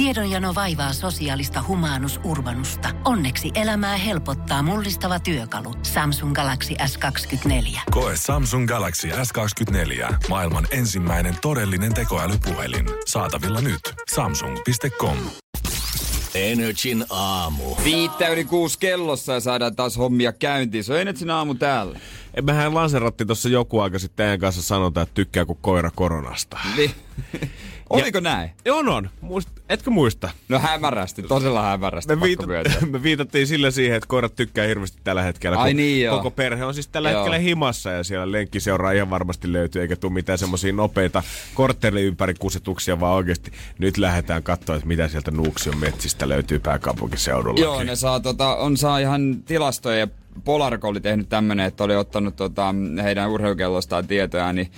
Tiedonjano vaivaa sosiaalista humanus urbanusta. Onneksi elämää helpottaa mullistava työkalu. Samsung Galaxy S24. Koe Samsung Galaxy S24. Maailman ensimmäinen todellinen tekoälypuhelin. Saatavilla nyt. Samsung.com. Energin aamu. Viittä yli kuusi kellossa ja saadaan taas hommia käyntiin. Se on Energin aamu täällä. Mehän lanserattiin tuossa joku aika sitten teidän kanssa sanota, että tykkää kuin koira koronasta. Niin. Oliko ja, näin? On, on. Muist, etkö muista? No hämärästi, todella hämärästi. Me, viita- me viitattiin sillä siihen, että koirat tykkää hirveästi tällä hetkellä. Ai niin joo. Koko perhe on siis tällä joo. hetkellä himassa ja siellä lenkkiseuraa ihan varmasti löytyy, eikä tule mitään semmoisia nopeita kortteli ympäri kusetuksia, vaan oikeasti nyt lähdetään katsoa, että mitä sieltä Nuuksion metsistä löytyy pääkaupunkiseudulla. Joo, ne saa, tota, on saa ihan tilastoja Polarko oli tehnyt tämmönen, että oli ottanut tota, heidän urheilukellostaan tietoja, niin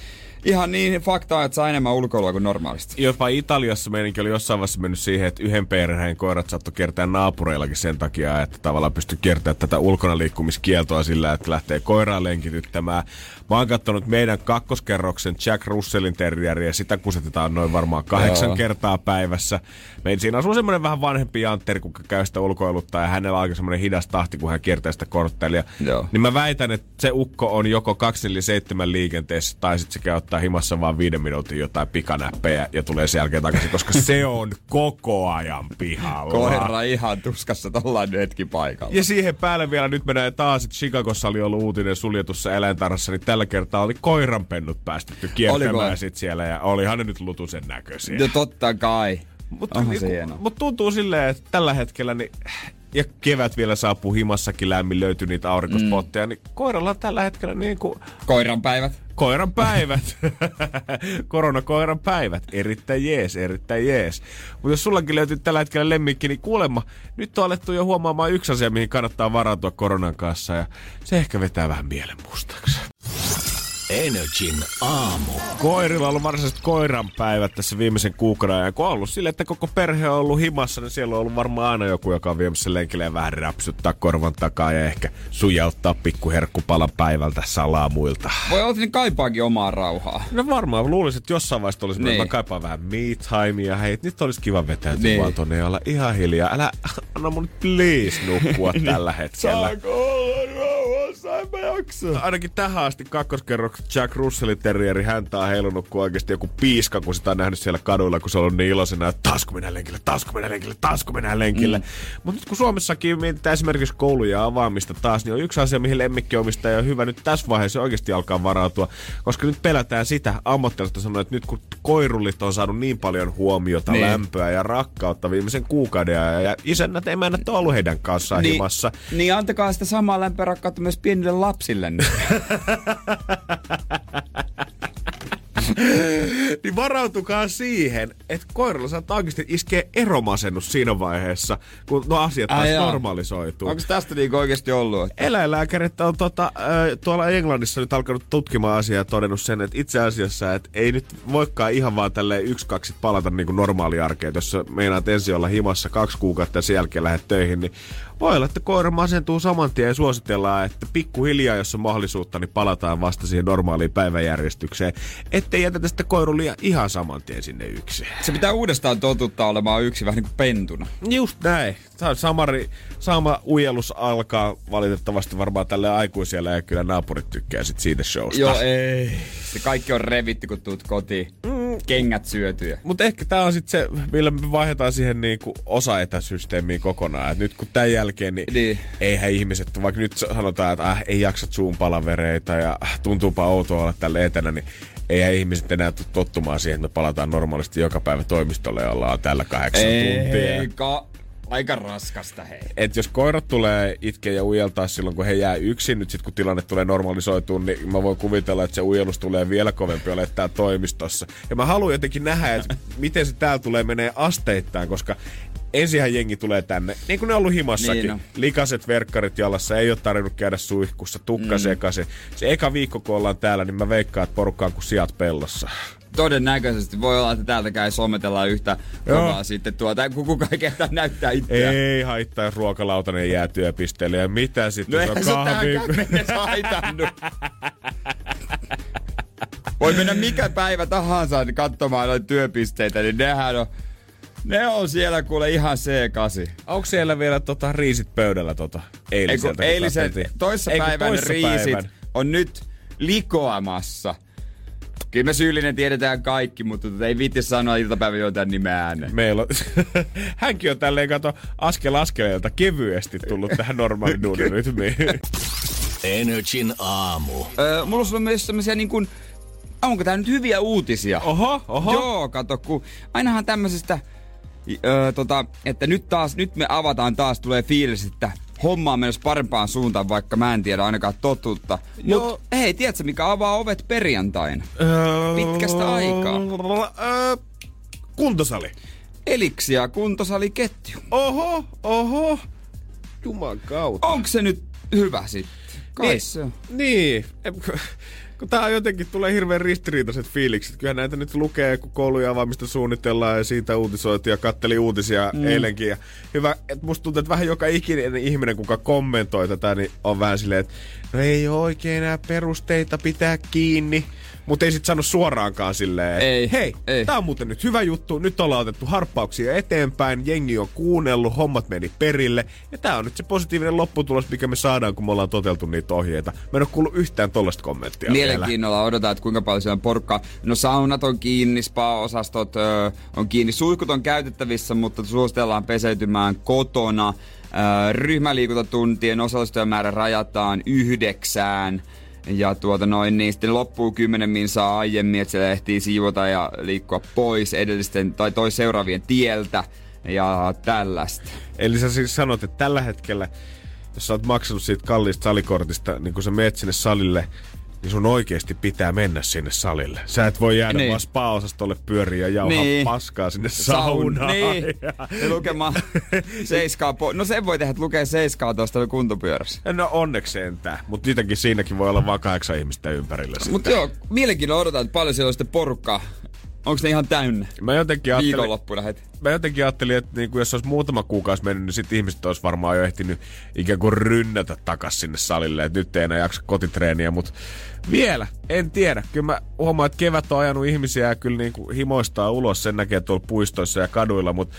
ihan niin faktaa, että saa enemmän ulkoilua kuin normaalisti. Jopa Italiassa meidänkin oli jossain vaiheessa mennyt siihen, että yhden perheen koirat saattoi kiertää naapureillakin sen takia, että tavallaan pystyy kiertämään tätä ulkona liikkumiskieltoa sillä, että lähtee koiraa lenkityttämään. Mä oon katsonut meidän kakkoskerroksen Jack Russellin terrieriä ja sitä kusetetaan noin varmaan kahdeksan Joo. kertaa päivässä. Meidän siinä asuu semmoinen vähän vanhempi jantteri, kun käy sitä ulkoiluttaa ja hänellä on aika semmoinen hidas tahti, kun hän kiertää sitä korttelia. Joo. Niin mä väitän, että se ukko on joko 247 liikenteessä tai sitten se käy ottaa himassa vaan viiden minuutin jotain pikanäppejä ja tulee sen jälkeen takaisin, koska se on koko ajan pihalla. Koira ihan tuskassa tollain hetki paikalla. Ja siihen päälle vielä nyt mennään taas, että Chicagossa oli ollut uutinen suljetussa eläintarhassa, niin tällä kertaa oli koiranpennut päästetty kiertämään sit siellä ja olihan ne nyt lutusen näköisiä. No totta kai. Mutta niin, mut tuntuu silleen, että tällä hetkellä niin ja kevät vielä saapuu himassakin lämmin, löytyy niitä aurinkospotteja, mm. niin koiralla on tällä hetkellä niin kuin... Koiran päivät. Koiran päivät. Koronakoiran päivät. Erittäin jees, erittäin jees. Mutta jos sullakin löytyy tällä hetkellä lemmikki, niin kuulemma, nyt on alettu jo huomaamaan yksi asia, mihin kannattaa varautua koronan kanssa, ja se ehkä vetää vähän mielen mustaksi. Energin aamu. Koirilla on ollut varsinaisesti koiran päivät tässä viimeisen kuukauden ajan. Kun on ollut sille, että koko perhe on ollut himassa, niin siellä on ollut varmaan aina joku, joka on viemässä lenkille ja vähän räpsyttää korvan takaa ja ehkä sujauttaa pikkuherkkupalan päivältä salamuilta. Voi olla, niin kaipaakin omaa rauhaa. No varmaan, luulisin, että jossain vaiheessa olisi, niin. mä kaipaan vähän me timea. Hei, nyt olisi kiva vetää niin. vaan tonne ja olla ihan hiljaa. Älä, anna mun please nukkua tällä hetkellä. Saako mä jaksa. Ainakin tähän asti kakkoskerroksessa Jack Russellin terrieri häntä on heilunut kuin oikeasti joku piiska, kun sitä on nähnyt siellä kaduilla, kun se on ollut niin iloisena, että taas kun mennään lenkille, taas kun mennään lenkille, taas kun mennään lenkille. Mm. Mutta nyt kun Suomessakin mietitään esimerkiksi kouluja avaamista taas, niin on yksi asia, mihin lemmikkiomistaja on hyvä nyt tässä vaiheessa oikeasti alkaa varautua, koska nyt pelätään sitä, ammattilaista sanoa, että nyt kun koirullit on saanut niin paljon huomiota, niin. lämpöä ja rakkautta viimeisen kuukauden ajan, ja isännät emännät on ollut heidän kanssaan niin, himassa. Niin antakaa sitä samaa lämpöä rakkautta myös pienille lapsille. niin varautukaa siihen, että koiralla saattaa oikeasti iskeä eromasennus siinä vaiheessa, kun no asiat taas Ai normalisoituu. Onko tästä niin oikeasti ollut? Että... Eläinlääkärit on tota, tuolla Englannissa nyt alkanut tutkimaan asiaa ja todennut sen, että itse asiassa että ei nyt voikaan ihan vaan tälleen yksi kaksi palata niin kuin normaaliarkeen. Jos meinaat ensin olla himassa kaksi kuukautta ja sen jälkeen lähdet töihin, niin voi olla, että koira masentuu saman tien ja suositellaan, että pikkuhiljaa, jos on mahdollisuutta, niin palataan vasta siihen normaaliin päiväjärjestykseen. Ettei jätetä sitä koirulia ihan saman tien sinne yksi. Se pitää uudestaan totuttaa olemaan yksi vähän niin kuin pentuna. Just näin. Samari, sama ujellus alkaa valitettavasti varmaan tälle aikuiselle ja kyllä naapurit tykkää sit siitä showsta. Joo, ei. Se kaikki on revitty, kun tuut kotiin. Mm. Kengät syötyä. Mutta ehkä tämä on sitten se, millä me vaihdetaan siihen niinku osa-etäsysteemiin kokonaan. Et nyt kun tämän jälkeen, niin, niin. eihän ihmiset, vaikka nyt sanotaan, että äh, ei jaksa zoom palavereita ja äh, tuntuupa outoa olla tälle etänä, niin eihän ihmiset enää tottumaan siihen, että me palataan normaalisti joka päivä toimistolle ja ollaan tällä kahdeksan tuntia. Eikä aika raskasta hei. Et jos koirat tulee itkeä ja ujeltaa silloin, kun he jää yksin, nyt sit kun tilanne tulee normalisoitua, niin mä voin kuvitella, että se ujelus tulee vielä kovempi ole täällä toimistossa. Ja mä haluan jotenkin nähdä, että miten se täällä tulee menee asteittain, koska ensinhän jengi tulee tänne, niin kuin ne on ollut himassakin. Niin no. Likaset verkkarit jalassa, ei ole tarvinnut käydä suihkussa, tukka mm. sekaisin. Se eka viikko, kun ollaan täällä, niin mä veikkaan, että porukka on kuin sijat pellossa todennäköisesti voi olla, että täältäkään ei sometella yhtä kovaa sitten tuota, kun kukaan ei kehtaa näyttää itseään. Ei haittaa, jos ruokalautanen jää työpisteelle ja mitä sitten, no jos on kahvi. No haitannut. Voi mennä mikä päivä tahansa niin katsomaan noita työpisteitä, niin nehän on Ne on siellä kuule ihan C8. Onko siellä vielä tota riisit pöydällä tota eiliseltä? Eiku, eilisen, toissapäivän riisit on nyt likoamassa. Kyllä me syyllinen tiedetään kaikki, mutta tota ei viitti sanoa iltapäivän jotain nimeä ääneen. Meillä on, hänkin on tälleen kato askel askeleelta kevyesti tullut tähän normaaliin duunirytmiin. Energin aamu. Öö, mulla on myös semmosia niin kuin, onko tää nyt hyviä uutisia? Oho, oho. Joo, kato, kun ainahan tämmöisestä, öö, tota, että nyt taas, nyt me avataan taas, tulee fiilis, että homma on menossa parempaan suuntaan, vaikka mä en tiedä ainakaan totuutta. Joo. Mut hei, tiedätkö mikä avaa ovet perjantaina? Öö, Pitkästä aikaa. Öö, kuntosali. Eliksia kuntosaliketju. Oho, oho. Juman kautta. Onko se nyt hyvä sitten? Kai Niin. se on. Niin. Kun- tää jotenkin tulee hirveän ristiriitaiset fiilikset. Kyllähän näitä nyt lukee, kun koulujen avaamista suunnitellaan ja siitä uutisoitiin ja katteli uutisia mm. eilenkin. Ja hyvä, että musta tuntuu, että vähän joka ikinen ihminen, kuka kommentoi tätä, niin on vähän silleen, että no ei oo oikein enää perusteita pitää kiinni. Mutta ei sit sano suoraankaan silleen, Ei, hei, ei. tää on muuten nyt hyvä juttu, nyt ollaan otettu harppauksia eteenpäin, jengi on kuunnellut, hommat meni perille. Ja tää on nyt se positiivinen lopputulos, mikä me saadaan, kun me ollaan toteltu niitä ohjeita. Mä en oo kuullut yhtään tollasta kommenttia vielä. Mielenkiinnolla odotan, että kuinka paljon siellä on porukkaa. No saunat on kiinni, spa-osastot ö, on kiinni, suihkut on käytettävissä, mutta suositellaan peseytymään kotona. Ö, ryhmäliikuntatuntien osallistujamäärä rajataan yhdeksään. Ja tuota noin, niin sitten loppuu 10 minsaa aiemmin, että siellä ehtii siivota ja liikkua pois edellisten tai toi seuraavien tieltä ja tällaista. Eli sä siis sanot, että tällä hetkellä, jos sä oot maksanut siitä kalliista salikortista, niin kun sä meet sinne salille, niin sun oikeasti pitää mennä sinne salille. Sä et voi jäädä Niin. vaan spa-osastolle pyöriä ja jauhaa Niin. paskaa sinne saunaan. Niin. Ja- Ja lukemaan seiskaa po- No sen voi tehdä, että lukee seiskaa tuosta kuntopyörässä. No onneksi sentään, mutta niitäkin siinäkin voi olla vaan kahdeksan ihmistä ympärillä. Mutta joo, mielenkiinnolla odotan, että paljon siellä on sitten porukkaa. Onko ne ihan täynnä? Mä jotenkin ajattelin, Viikonloppuna heti. mä jotenkin ajattelin, että niinku, jos olisi muutama kuukausi mennyt, niin sitten ihmiset olisi varmaan jo ehtinyt ikään kuin rynnätä takas sinne salille, että nyt ei enää jaksa kotitreeniä, mutta vielä, en tiedä. Kyllä mä huomaan, että kevät on ajanut ihmisiä ja kyllä niinku himoistaa ulos, sen näkee tuolla puistoissa ja kaduilla, mutta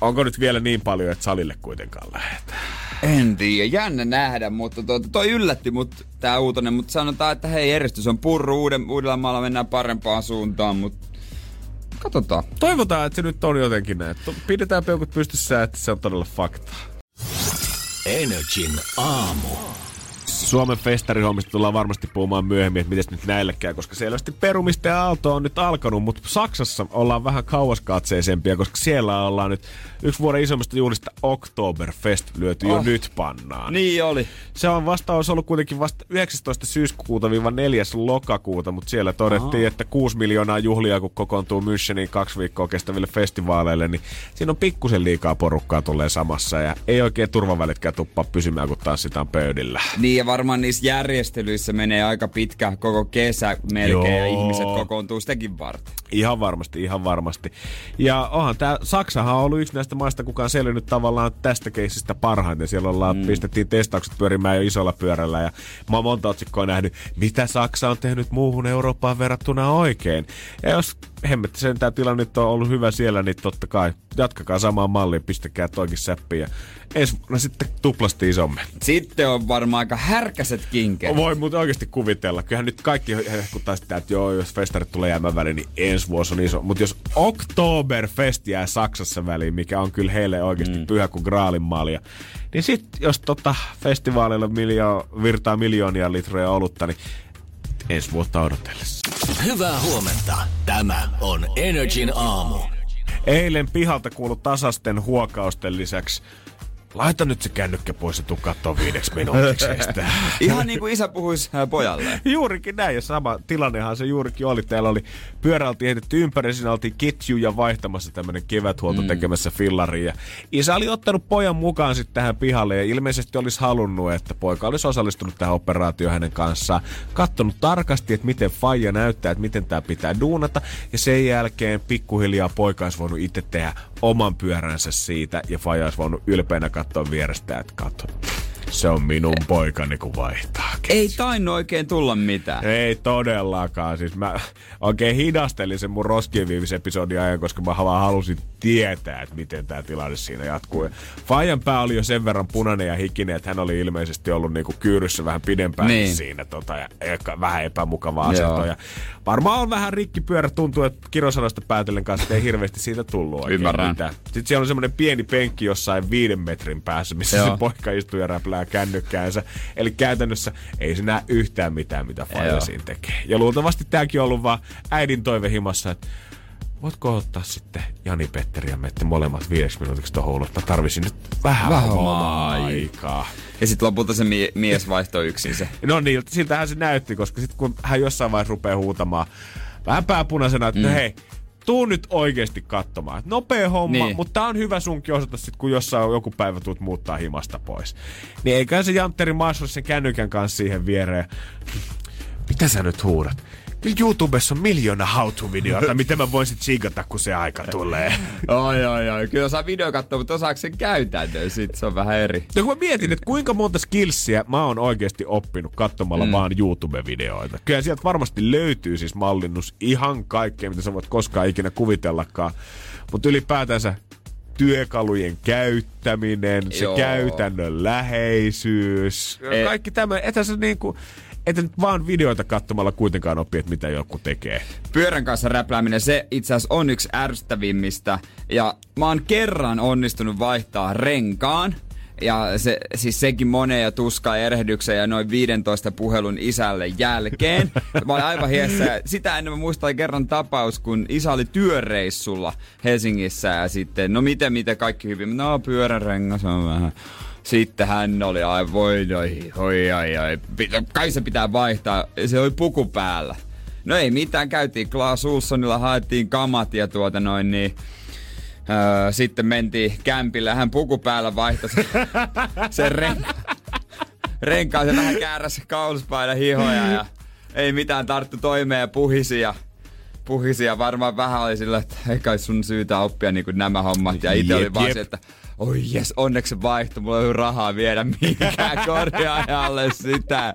onko nyt vielä niin paljon, että salille kuitenkaan lähdetään? En tiedä, jännä nähdä, mutta tuota, toi yllätti mut tää uutinen, mutta sanotaan, että hei, eristys on purru, Uuden, Uudellamaalla mennään parempaan suuntaan, mutta katsotaan. Toivotaan, että se nyt on jotenkin näin. Pidetään peukut pystyssä, että se on todella fakta. Energin aamu. Suomen festarihommista tullaan varmasti puhumaan myöhemmin, että miten nyt näille käy, koska selvästi perumista ja aalto on nyt alkanut, mutta Saksassa ollaan vähän kauaskatseisempia, koska siellä ollaan nyt yksi vuoden isommista juhlista Oktoberfest lyöty jo Oh. nyt pannaan. Niin oli. Se on vastaus ollut kuitenkin vasta 19. syyskuuta 4. lokakuuta, mutta siellä todettiin, että 6 miljoonaa juhlia, kun kokoontuu Müncheniin kaksi viikkoa kestäville festivaaleille, niin siinä on pikkusen liikaa porukkaa tulee samassa ja ei oikein turvavälitkään tuppaa pysymään, kun tanssitaan pöydillä. Niin ja varmaan niissä järjestelyissä menee aika pitkä koko kesä melkein ja Joo. ihmiset kokoontuu sitäkin varten. Ihan varmasti, ihan varmasti. Ja onhan tää, Saksahan on ollut yksi näistä maista, kuka on selvinnyt tavallaan tästä keisistä parhaiten. Siellä ollaan, mm. pistettiin testaukset pyörimään jo isolla pyörällä ja mä oon monta otsikkoa nähnyt, mitä Saksa on tehnyt muuhun Eurooppaan verrattuna oikein. Ja jos hemmetti sen tää tilanne on ollut hyvä siellä, niin totta kai jatkakaa samaan malliin, pistäkää toikin säppiin ja ensi vuonna sitten tuplasti isommin. Sitten on varmaan aika härkäset kinkeet. Voi muuten oikeasti kuvitella. Kyllähän nyt kaikki hehkuttaa sitä, että joo, jos festarit tulee jäämään väliin, niin ensi vuosi on iso. Mutta jos Oktoberfest jää Saksassa väliin, mikä on kyllä heille oikeasti mm. pyhä kuin graalinmalja, niin sit jos tota festivaaleilla miljo- virtaa miljoonia litroja olutta, niin ensi vuotta odotellessa. Hyvää huomenta. Tämä on Energin aamu. Eilen pihalta kuului tasasten huokausten lisäksi Laita nyt se kännykkä pois ja tuu kattoo viideksi minuutiksi. Ihan niin kuin isä puhuisi pojalle. Juurikin näin, ja sama tilannehan se juurikin oli. Täällä oli pyörä oltiin heitetty ympäri, siinä oltiin ketjuja vaihtamassa tämmönen keväthuolto mm. tekemässä fillaria. Ja isä oli ottanut pojan mukaan sitten tähän pihalle ja ilmeisesti olisi halunnut, että poika olisi osallistunut tähän operaatioon hänen kanssaan. Kattonut tarkasti, että miten faija näyttää, että miten tämä pitää duunata. Ja sen jälkeen pikkuhiljaa poika olisi voinut itse tehdä oman pyöränsä siitä ja faija olisi voinut ylpeänä katsoa vierestä, että katso. Se on minun poikani, kun vaihtaa. Ei tainnut oikein tulla mitään. Ei todellakaan. Siis mä oikein hidastelin sen mun roskien episodia ajan, koska mä vaan halusin tietää, että miten tämä tilanne siinä jatkuu. Fajan pää oli jo sen verran punainen ja hikinen, että hän oli ilmeisesti ollut niinku kyyryssä vähän pidempään niin. siinä tota, ja, ja vähän epämukavaa asentoa. Ja varmaan on vähän rikkipyörä, tuntuu, että kirosanoista päätellen kanssa ei hirveästi siitä tullut oikein Ymmärrän. mitään. Sitten siellä on semmoinen pieni penkki jossain viiden metrin päässä, missä Joo. se poika istuu ja räplää kännykkäänsä. Eli käytännössä ei se näe yhtään mitään, mitä Faija siinä tekee. Ja luultavasti tämäkin on ollut vaan äidin toive himassa, että voitko ottaa sitten Jani Petteri ja mette molemmat viideksi minuutiksi tuohon ulos? Mä tarvisin nyt vähän, vähän omaa aikaa. Ja sitten lopulta se mie- mies vaihtoi yksin se. No niin, siltähän se näytti, koska sitten kun hän jossain vaiheessa rupeaa huutamaan vähän pääpunaisena, että mm. hei, tuu nyt oikeasti katsomaan. Nopea homma, niin. mutta tää on hyvä sunkin osata sit, kun jossain joku päivä tuut muuttaa himasta pois. Niin eikä se Jantteri Maasur sen kännykän kanssa siihen viereen. Mitä sä nyt huudat? YouTubessa on miljoona how-to-videota, miten mä voisin tsiikata, kun se aika tulee. oi, oi, oi. Kyllä osaa video katsoa, mutta osaako sen käytäntöön? Sitten se on vähän eri. No kun mä mietin, että kuinka monta skillsiä mä oon oikeasti oppinut katsomalla mm. vaan YouTube-videoita. Kyllä sieltä varmasti löytyy siis mallinnus ihan kaikkea, mitä sä voit koskaan ikinä kuvitellakaan. Mutta ylipäätänsä työkalujen käyttäminen, se Joo. käytännön läheisyys, e- kaikki tämä. Etä se niinku, että nyt vaan videoita katsomalla kuitenkaan opi, että mitä joku tekee. Pyörän kanssa räplääminen, se itse asiassa on yksi ärsyttävimmistä. Ja mä oon kerran onnistunut vaihtaa renkaan. Ja se, siis sekin moneen ja tuskaa erehdyksen ja noin 15 puhelun isälle jälkeen. Mä olin aivan hiessä. Sitä ennen mä muistan kerran tapaus, kun isä oli työreissulla Helsingissä ja sitten, no miten, miten kaikki hyvin. No pyörän rengas on vähän sitten hän oli ai voi, oi, oi, ai, ai. Kai se pitää vaihtaa. Se oli puku päällä. No ei mitään, käytiin Klaas Ulssonilla, haettiin kamat ja tuota noin niin... Öö, sitten mentiin kämpille, hän puku päällä vaihtoi sen, sen renka, renkaan, se vähän kääräsi kauluspaina hihoja ja ei mitään tarttu toimeen ja puhisi ja puhisi ja varmaan vähän oli sillä, että ei kai sun syytä oppia niin nämä hommat. Ja itse oli vaan se, että oi jes, onneksi vaihto, mulla ei rahaa viedä mihinkään korjaajalle sitä.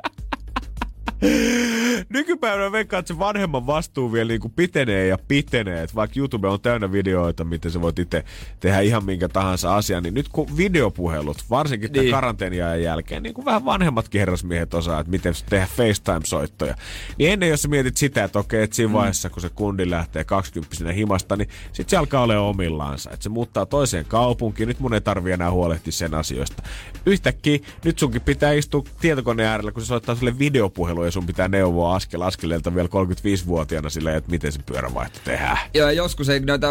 Nykypäivänä veikkaa, että se vanhemman vastuu vielä niin kuin pitenee ja pitenee. Että vaikka YouTube on täynnä videoita, miten sä voit itse tehdä ihan minkä tahansa asian, niin nyt kun videopuhelut, varsinkin niin. karanteeniajan jälkeen, niin kuin vähän vanhemmatkin herrasmiehet osaa, että miten tehdä FaceTime-soittoja. Niin ennen jos sä mietit sitä, että okei, että siinä mm. vaiheessa, kun se kundi lähtee 20 himasta, niin sit se alkaa olla omillaansa. Että se muuttaa toiseen kaupunkiin, nyt mun ei tarvi enää huolehtia sen asioista. Yhtäkkiä nyt sunkin pitää istua tietokoneen äärellä, kun se soittaa sulle videopuhelu ja sun pitää neuvoa askel askeleelta vielä 35-vuotiaana silleen, että miten se pyörävaihto tehdään. Joo, joskus ei, noita,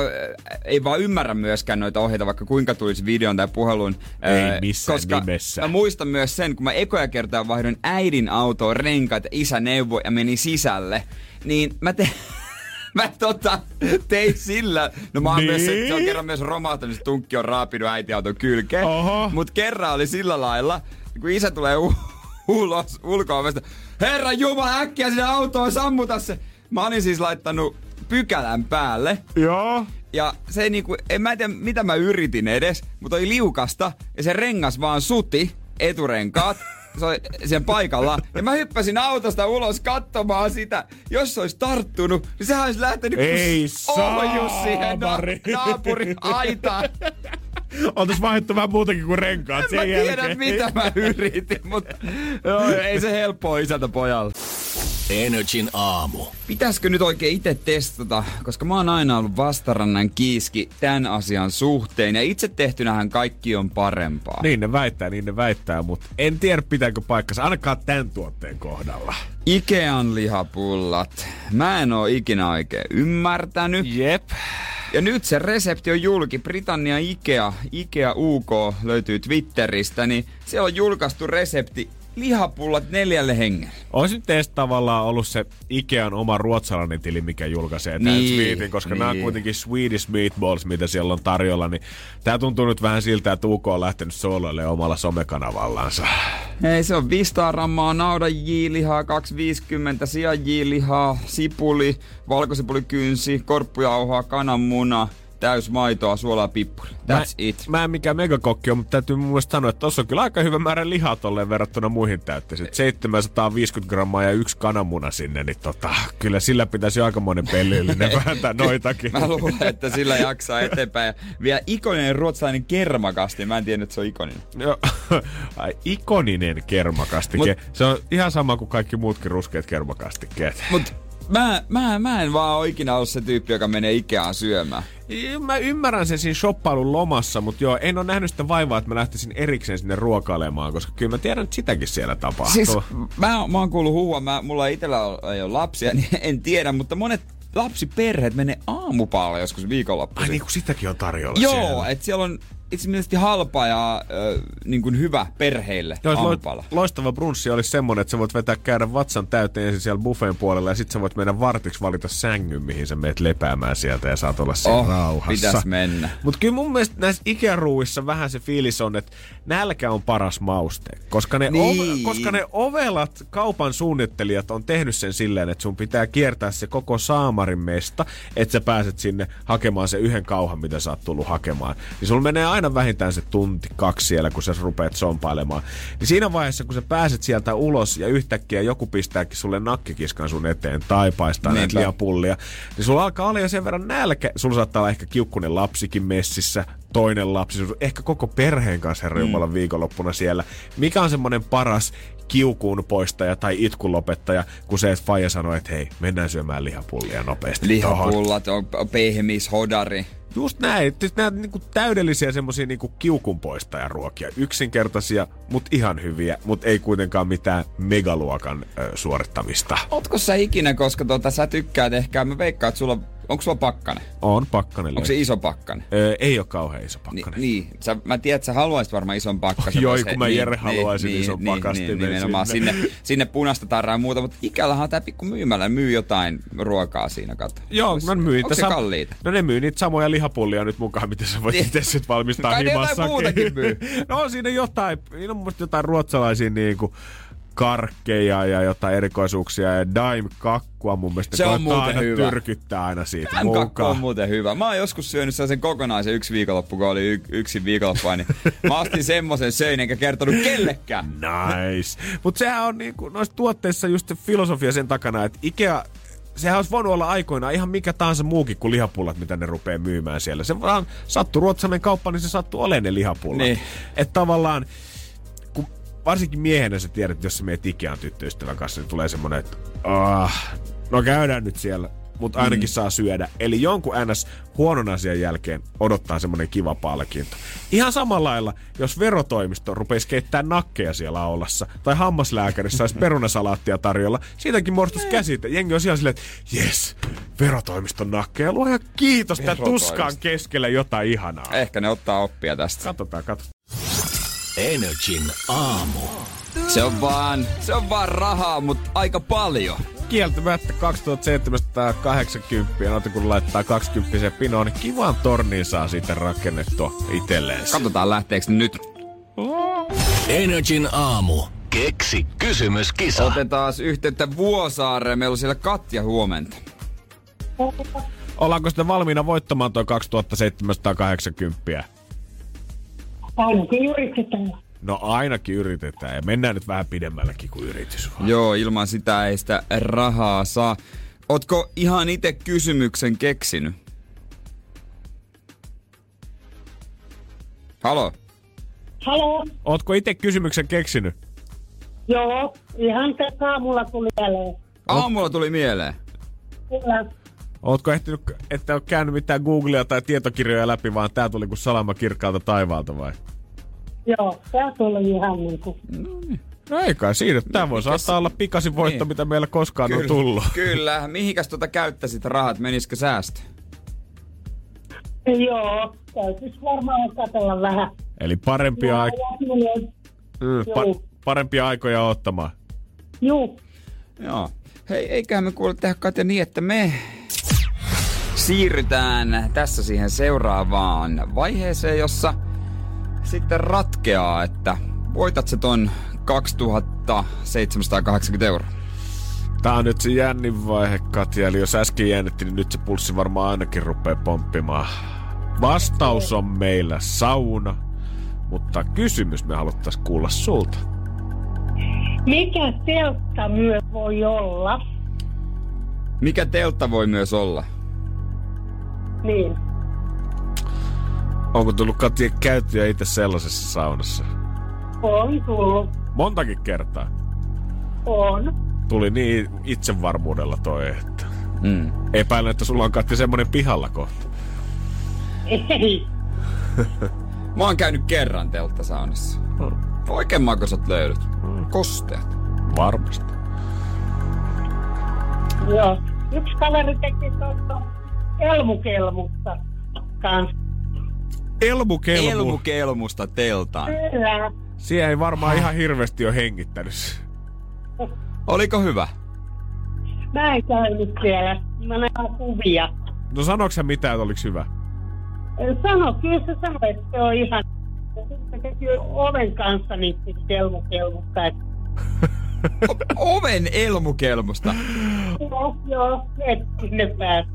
ei vaan ymmärrä myöskään noita ohjeita, vaikka kuinka tulisi videon tai puhelun. Ei missään koska nimessä. Mä muistan myös sen, kun mä ekoja kertaa vaihdoin äidin autoon renkaat, isä neuvoi ja meni sisälle, niin mä tein mä tota, tein sillä. No mä oon niin? myös, se, se, on kerran myös romahtanut, se tunkki on raapinut äitiauton kylkeen. Mut kerran oli sillä lailla, kun isä tulee u- ulos ulkoa Herra Jumala, äkkiä sinne autoon, sammuta se. Mä olin siis laittanut pykälän päälle. Joo. Ja se niinku, en mä tiedä mitä mä yritin edes, mutta oli liukasta ja se rengas vaan suti eturenkaat. se oli sen paikalla. Ja mä hyppäsin autosta ulos katsomaan sitä. Jos se olisi tarttunut, niin sehän olisi lähtenyt Ei ohjus siihen na- naapurin aitaan. Oltais vaihdettu vähän muutakin kuin renkaat sen mä tiedä, jälkeen. mitä mä yritin, mutta joo, ei se helppoa isältä pojalle. Energin aamu. Pitäisikö nyt oikein itse testata, koska mä oon aina ollut vastarannan kiiski tämän asian suhteen ja itse tehtynähän kaikki on parempaa. Niin ne väittää, niin ne väittää, mutta en tiedä pitääkö paikkansa, ainakaan tämän tuotteen kohdalla. Ikean lihapullat. Mä en oo ikinä oikein ymmärtänyt. Jep. Ja nyt se resepti on julki. Britannia Ikea, Ikea UK löytyy Twitteristä, niin se on julkaistu resepti lihapullat neljälle hengelle. Olisi nyt edes tavallaan ollut se Ikean oma ruotsalainen tili, mikä julkaisee tämän niin, tweetin, koska niin. nämä on kuitenkin Swedish Meatballs, mitä siellä on tarjolla, niin tämä tuntuu nyt vähän siltä, että UK on lähtenyt sooloille omalla somekanavallansa. Ei, se on 500 grammaa naudan jiilihaa, 250 sian jiilihaa, sipuli, valkosipulikynsi, korppujauhaa, kananmuna, täys maitoa, suolaa, pippuri. That's mä, it. Mä en mikään megakokki on, mutta täytyy mun mielestä sanoa, että tossa on kyllä aika hyvä määrä lihaa tolleen verrattuna muihin täytteisiin. 750 grammaa ja yksi kananmuna sinne, niin tota, kyllä sillä pitäisi jo aikamoinen pelillinen vääntää noitakin. Mä luulen, että sillä jaksaa eteenpäin. Ja vielä ikoninen ruotsalainen kermakasti. Mä en tiedä, että se on ikoninen. Joo, ai, ikoninen kermakastike. Mut, se on ihan sama kuin kaikki muutkin ruskeat kermakastikkeet. Mut mä, mä, mä en vaan ole ikinä ollut se tyyppi, joka menee Ikeaan syömään. Mä ymmärrän sen siinä shoppailun lomassa, mutta joo, en ole nähnyt sitä vaivaa, että mä lähtisin erikseen sinne ruokailemaan, koska kyllä mä tiedän, että sitäkin siellä tapahtuu. Siis mä, mä oon kuullut huua, mä, mulla itsellä ei ole lapsia, niin en tiedä, mutta monet lapsiperheet menee aamupaalle joskus viikonloppuisin. Ai niin kuin sitäkin on tarjolla Joo, siellä. että siellä on itse halpa ja äh, niin kuin hyvä perheille Joo, aamupala. loistava brunssi olisi semmonen, että sä voit vetää käydä vatsan täyteen ensin siellä buffeen puolella ja sitten sä voit mennä vartiksi valita sängyn, mihin sä meet lepäämään sieltä ja saat olla siellä oh, rauhassa. pitäis mennä. Mutta kyllä mun mielestä näissä ikäruuissa vähän se fiilis on, että nälkä on paras mauste. Koska ne, niin. ove, koska ne ovelat kaupan suunnittelijat on tehnyt sen silleen, että sun pitää kiertää se koko saamarin mesta, että sä pääset sinne hakemaan se yhden kauhan, mitä sä oot tullut hakemaan. Niin sulla menee aina aina vähintään se tunti, kaksi siellä, kun sä rupeat sompailemaan. Niin siinä vaiheessa, kun sä pääset sieltä ulos ja yhtäkkiä joku pistääkin sulle nakkikiskan sun eteen tai paistaa Niinpä. näitä liapullia, niin sulla alkaa olla jo sen verran nälkä. Sulla saattaa olla ehkä kiukkunen lapsikin messissä, toinen lapsi, ehkä koko perheen kanssa Herra mm. Jumalan viikonloppuna siellä. Mikä on semmoinen paras kiukuun poistaja tai itkun lopettaja, kun se, että Faija sanoo, että hei, mennään syömään lihapullia nopeasti. Lihapullat on pehmis, hodari. Just näin. Siis nämä niinku täydellisiä semmosia niinku kiukunpoistajaruokia. Yksinkertaisia, mutta ihan hyviä, mutta ei kuitenkaan mitään megaluokan ö, suorittamista. Ootko sä ikinä, koska tota, sä tykkäät ehkä, mä veikkaan, että sulla Onko sulla pakkane? On pakkane. Onko se iso pakkane? Öö, ei ole kauhean iso pakkane. Ni, niin, sä, mä tiedän, että sä haluaisit varmaan ison pakkasen. Joo, kun mä niin, Jere haluaisin niin, ison niin, pakastimen niin, nimenomaan sinne. sinne, sinne punaista tarraa muuta, mutta on tää pikku myymällä, myy jotain ruokaa siinä kato. Joo, mä myin. Onko se kalliita? No ne myy niitä samoja lihapullia nyt mukaan, mitä sä voit niin. itse sitten valmistaa Kai himassakin. muutakin myy. no on siinä jotain, siinä on mun jotain ruotsalaisia niinku karkkeja ja jotain erikoisuuksia ja daim kakkua mun mielestä. Se on muuten aina hyvä. tyrkyttää aina siitä daim kakku on muuten hyvä. Mä oon joskus syönyt sen kokonaisen yksi viikonloppu, kun oli y- yksi viikonloppu, niin mä ostin semmoisen söin enkä kertonut kellekään. Nice. Mutta sehän on niinku noissa tuotteissa just se filosofia sen takana, että Ikea sehän olisi voinut olla aikoinaan ihan mikä tahansa muukin kuin lihapullat, mitä ne rupeaa myymään siellä. Se vaan sattuu ruotsalainen kauppa, niin se sattuu olemaan ne lihapullat. Niin. Että tavallaan varsinkin miehenä sä tiedät, jos sä meet Ikean tyttöystävän kanssa, niin tulee semmonen, että ah, no käydään nyt siellä, mutta ainakin mm. saa syödä. Eli jonkun ns. huonon asian jälkeen odottaa semmonen kiva palkinto. Ihan samalla lailla, jos verotoimisto rupeisi keittää nakkeja siellä aulassa, tai hammaslääkärissä saisi perunasalaattia tarjolla, siitäkin muodostus käsite. Jengi on siellä silleen, että jes, verotoimiston nakkeja, luoja kiitos, tää tuskaan keskellä jotain ihanaa. Ehkä ne ottaa oppia tästä. Katsotaan, katsotaan. Energin aamu. Se on vaan, se on vaan rahaa, mutta aika paljon. Kieltämättä 2780, no kun laittaa 20 pinoon, niin kivan torniin saa siitä rakennettua itselleen. Katsotaan lähteekö nyt. Energin aamu. Keksi kysymys, kisa. Otetaan yhteyttä Vuosaareen. Meillä on siellä Katja huomenta. Ollaanko sitten valmiina voittamaan tuo 2780? Ainakin yritetään. No ainakin yritetään ja mennään nyt vähän pidemmälläkin kuin yritys. Vaan. Joo, ilman sitä ei sitä rahaa saa. Ootko ihan itse kysymyksen keksinyt? Halo? Halo? Ootko itse kysymyksen keksinyt? Joo, ihan tässä aamulla tuli mieleen. Aamulla tuli mieleen? Kyllä. Ootko ehtinyt, että ole käynyt mitään Googlea tai tietokirjoja läpi, vaan tää tuli kuin salama kirkkaalta taivaalta vai? Joo, tää tuli ihan niinku. No niin. No ei kai siinä. Tämä voi saattaa olla pikasin voitto, niin. mitä meillä koskaan kyllä, on tullut. Kyllä. Mihinkäs tuota käyttäisit rahat? Menisikö säästö? Joo, täytyisi varmaan katsella vähän. Eli parempia, aik- mm, pa- parempia aikoja ottamaan. Joo. Joo. Hei, eiköhän me kuule tehdä Katja niin, että me siirrytään tässä siihen seuraavaan vaiheeseen, jossa sitten ratkeaa, että voitat se ton 2780 euroa. Tää on nyt se jännin vaihe, Katja. Eli jos äsken jännitti, niin nyt se pulssi varmaan ainakin rupeaa pomppimaan. Vastaus on meillä sauna, mutta kysymys me haluttaisiin kuulla sulta. Mikä teltta myös voi olla? Mikä teltta voi myös olla? Niin. Onko tullut Katja käyttöä itse sellaisessa saunassa? On tullut. Montakin kertaa. On. Tuli niin itsevarmuudella toi, että Mm. epäilen, että sulla on Katja semmonen pihalla kohta. Ei. Mä oon käynyt kerran telttasaunassa. Oikein makosat löydyt. Kosteat. Varmasti. Joo. Yksi kaveri teki tuosta elmukelmusta kanssa. Elmukelmu. Elmukelmusta teltaan. Kyllä. Siellä ei varmaan ihan hirveästi ole hengittänyt. Oliko hyvä? Mä en käynyt siellä. Mä näen kuvia. No sanoks sä mitään, että oliks hyvä? Sano, kyllä se sanoi, että se on ihan... Se teki oven kanssa niin kelmukelmusta. että O- oven elmukelmusta. Joo, joo, et sinne pääsi.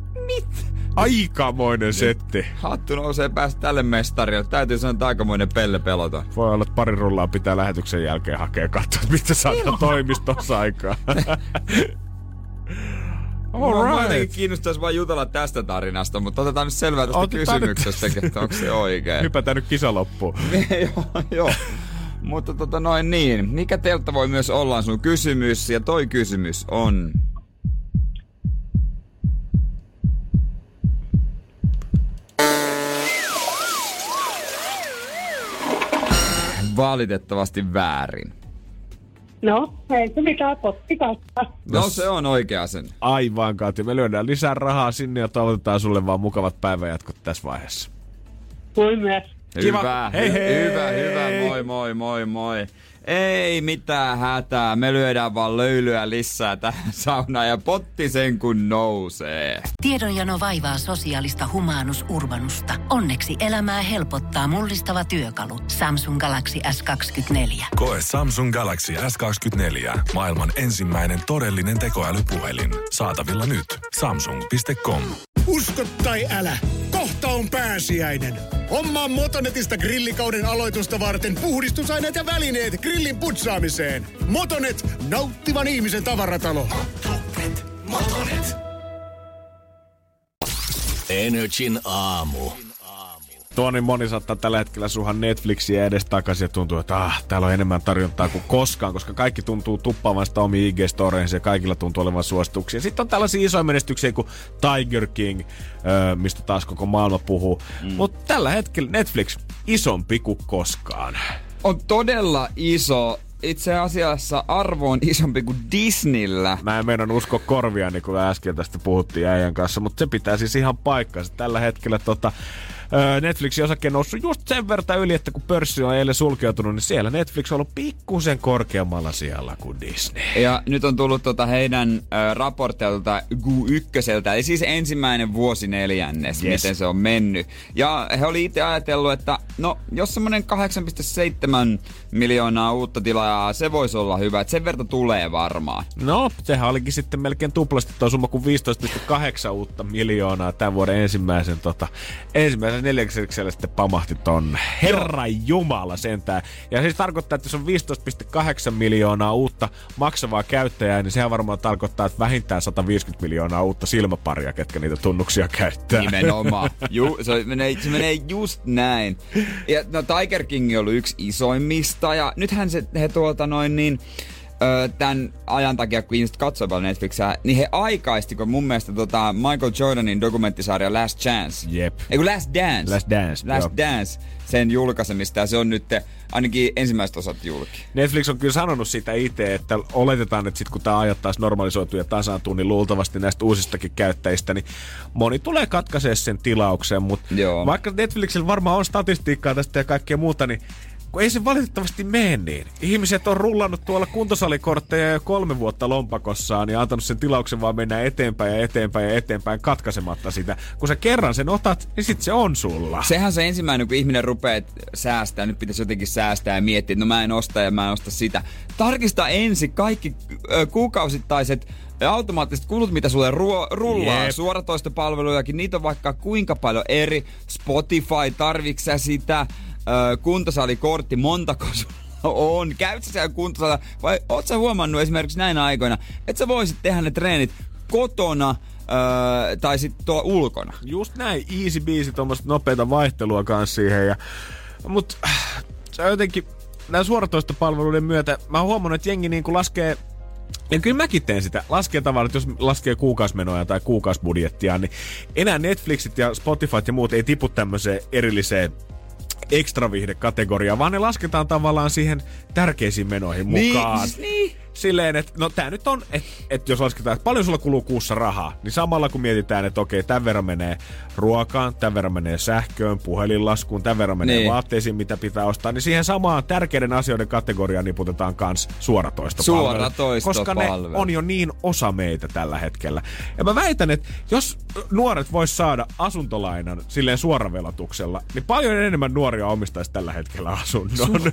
Aikamoinen setti. Hattu nousee päästä tälle mestarille. Täytyy sanoa, että aikamoinen pelle pelota. Voi olla, että pari rullaa pitää lähetyksen jälkeen hakea katsoa, mitä saattaa toimistossa aikaa. All right. jotenkin kiinnostaisi vain jutella tästä tarinasta, mutta otetaan nyt selvää tästä Otetaan nyt- kysymyksestä, että onko se oikein. Hypätään nyt kisa loppuun. joo, joo. Mutta tota noin niin. Mikä teltta voi myös olla sun kysymys? Ja toi kysymys on... Valitettavasti väärin. No, ei se mitään potti kanssa. No se on oikea sen. Aivan, Katja. Me lyödään lisää rahaa sinne ja toivotetaan sulle vaan mukavat päivänjatkot tässä vaiheessa. Kuin myös. Kiva. Hyvä, Hei, hei. hyvä, hyvä, moi moi moi moi. Ei mitään hätää, me lyödään vaan löylyä lisää tähän saunaan ja potti sen kun nousee. Tiedonjano vaivaa sosiaalista humanus urbanusta. Onneksi elämää helpottaa mullistava työkalu. Samsung Galaxy S24. Koe Samsung Galaxy S24. Maailman ensimmäinen todellinen tekoälypuhelin. Saatavilla nyt. Samsung.com. Usko tai älä, kohta on pääsiäinen. Hommaa Motonetista grillikauden aloitusta varten puhdistusaineet ja välineet grillin putsaamiseen. Motonet, nauttivan ihmisen tavaratalo. Energin aamu. Tuo niin moni saattaa tällä hetkellä suhan Netflixiä edes takaisin ja tuntuu, että ah, täällä on enemmän tarjontaa kuin koskaan, koska kaikki tuntuu tuppaavan sitä omiin IG-storeensa ja kaikilla tuntuu olevan suosituksia. Sitten on tällaisia isoja menestyksiä kuin Tiger King, mistä taas koko maailma puhuu. Mm. Mutta tällä hetkellä Netflix isompi kuin koskaan. On todella iso. Itse asiassa arvo on isompi kuin Disneyllä. Mä en uskoa korvia, niin kuin äsken tästä puhuttiin äijän kanssa, mutta se pitää siis ihan paikkansa. Tällä hetkellä tota, öö, Netflixin osake noussut just sen verran yli, että kun pörssi on eilen sulkeutunut, niin siellä Netflix on ollut pikkusen korkeammalla siellä kuin Disney. Ja nyt on tullut tota heidän raportteja tuota Q1, eli siis ensimmäinen vuosi neljännes, Yes. miten se on mennyt. Ja he oli itse ajatellut, että no, jos semmonen 8,7 miljoonaa uutta tilaajaa, se voisi olla hyvä, että sen verran tulee varmaan. No, sehän olikin sitten melkein tuplasti tuo summa kuin 15,8 uutta miljoonaa tämän vuoden ensimmäisen, tota, ensimmäisen neljänneksellä sitten pamahti tonne. Herra Jumala sentään. Ja siis tarkoittaa, että jos on 15,8 miljoonaa uutta maksavaa käyttäjää, niin sehän varmaan tarkoittaa, että vähintään 150 miljoonaa uutta silmäparia, ketkä niitä tunnuksia käyttää. Nimenomaan. Ju, se, menee, se menee just näin. Ja no Tiger King on ollut yksi isoimmista ja nythän se, he tuota noin niin ö, tämän ajan takia, kun ihmiset katsoivat Netflixiä, niin he aikaisti, kun mun mielestä tota Michael Jordanin dokumenttisarja Last Chance. Jep. Ei kun Last Dance. Last Dance, Last joo. Dance. Sen julkaisemista ja se on nyt ainakin ensimmäiset osat julki. Netflix on kyllä sanonut sitä itse, että oletetaan, että sit kun tämä ajat taas normalisoituu ja tasaantuu, niin luultavasti näistä uusistakin käyttäjistä, niin moni tulee katkaisee sen tilauksen, mutta vaikka Netflixillä varmaan on statistiikkaa tästä ja kaikkea muuta, niin kun ei se valitettavasti mene niin. Ihmiset on rullannut tuolla kuntosalikortteja jo kolme vuotta lompakossaan ja antanut sen tilauksen vaan mennä eteenpäin ja eteenpäin ja eteenpäin katkaisematta sitä. Kun sä kerran sen otat, niin sit se on sulla. Sehän se ensimmäinen, kun ihminen rupeaa säästää, nyt pitäisi jotenkin säästää ja miettiä, että no mä en osta ja mä en osta sitä. Tarkista ensin kaikki kuukausittaiset ja automaattiset kulut, mitä sulle ruo- rullaa, Jep. suoratoistopalvelujakin, niitä on vaikka kuinka paljon eri. Spotify, tarviksä sitä, ö, kuntosalikortti, montako on? Käyt sä siellä kuntosalilla vai oot sä huomannut esimerkiksi näinä aikoina, että sä voisit tehdä ne treenit kotona ö, tai sitten tuo ulkona? Just näin, easy biisi, tuommoista nopeita vaihtelua kanssa siihen. Ja, mut äh, se jotenkin, nämä suoratoistopalveluiden myötä, mä huomannut, että jengi niin laskee ja kyllä mäkin teen sitä. Laskee tavallaan, että jos laskee kuukausmenoja tai kuukausbudjettia, niin enää Netflixit ja Spotify ja muut ei tipu tämmöiseen erilliseen ekstra kategoriaan, vaan ne lasketaan tavallaan siihen tärkeisiin menoihin mukaan. Niin, siis niin. Silleen, että no tää nyt on, että et jos lasketaan, että paljon sulla kuluu kuussa rahaa, niin samalla kun mietitään, että okei, tämän verran menee ruokaan, tämän verran menee sähköön, puhelinlaskuun, tämän verran menee Niin. vaatteisiin, mitä pitää ostaa, niin siihen samaan tärkeiden asioiden kategoriaan niputetaan kans suoratoistopalvelut. Koska ne Suoratoistopalvelut. on jo niin osa meitä tällä hetkellä. Ja mä väitän, että jos nuoret vois saada asuntolainan silleen suoravelotuksella, niin paljon enemmän nuoria omistaisi tällä hetkellä asunnon.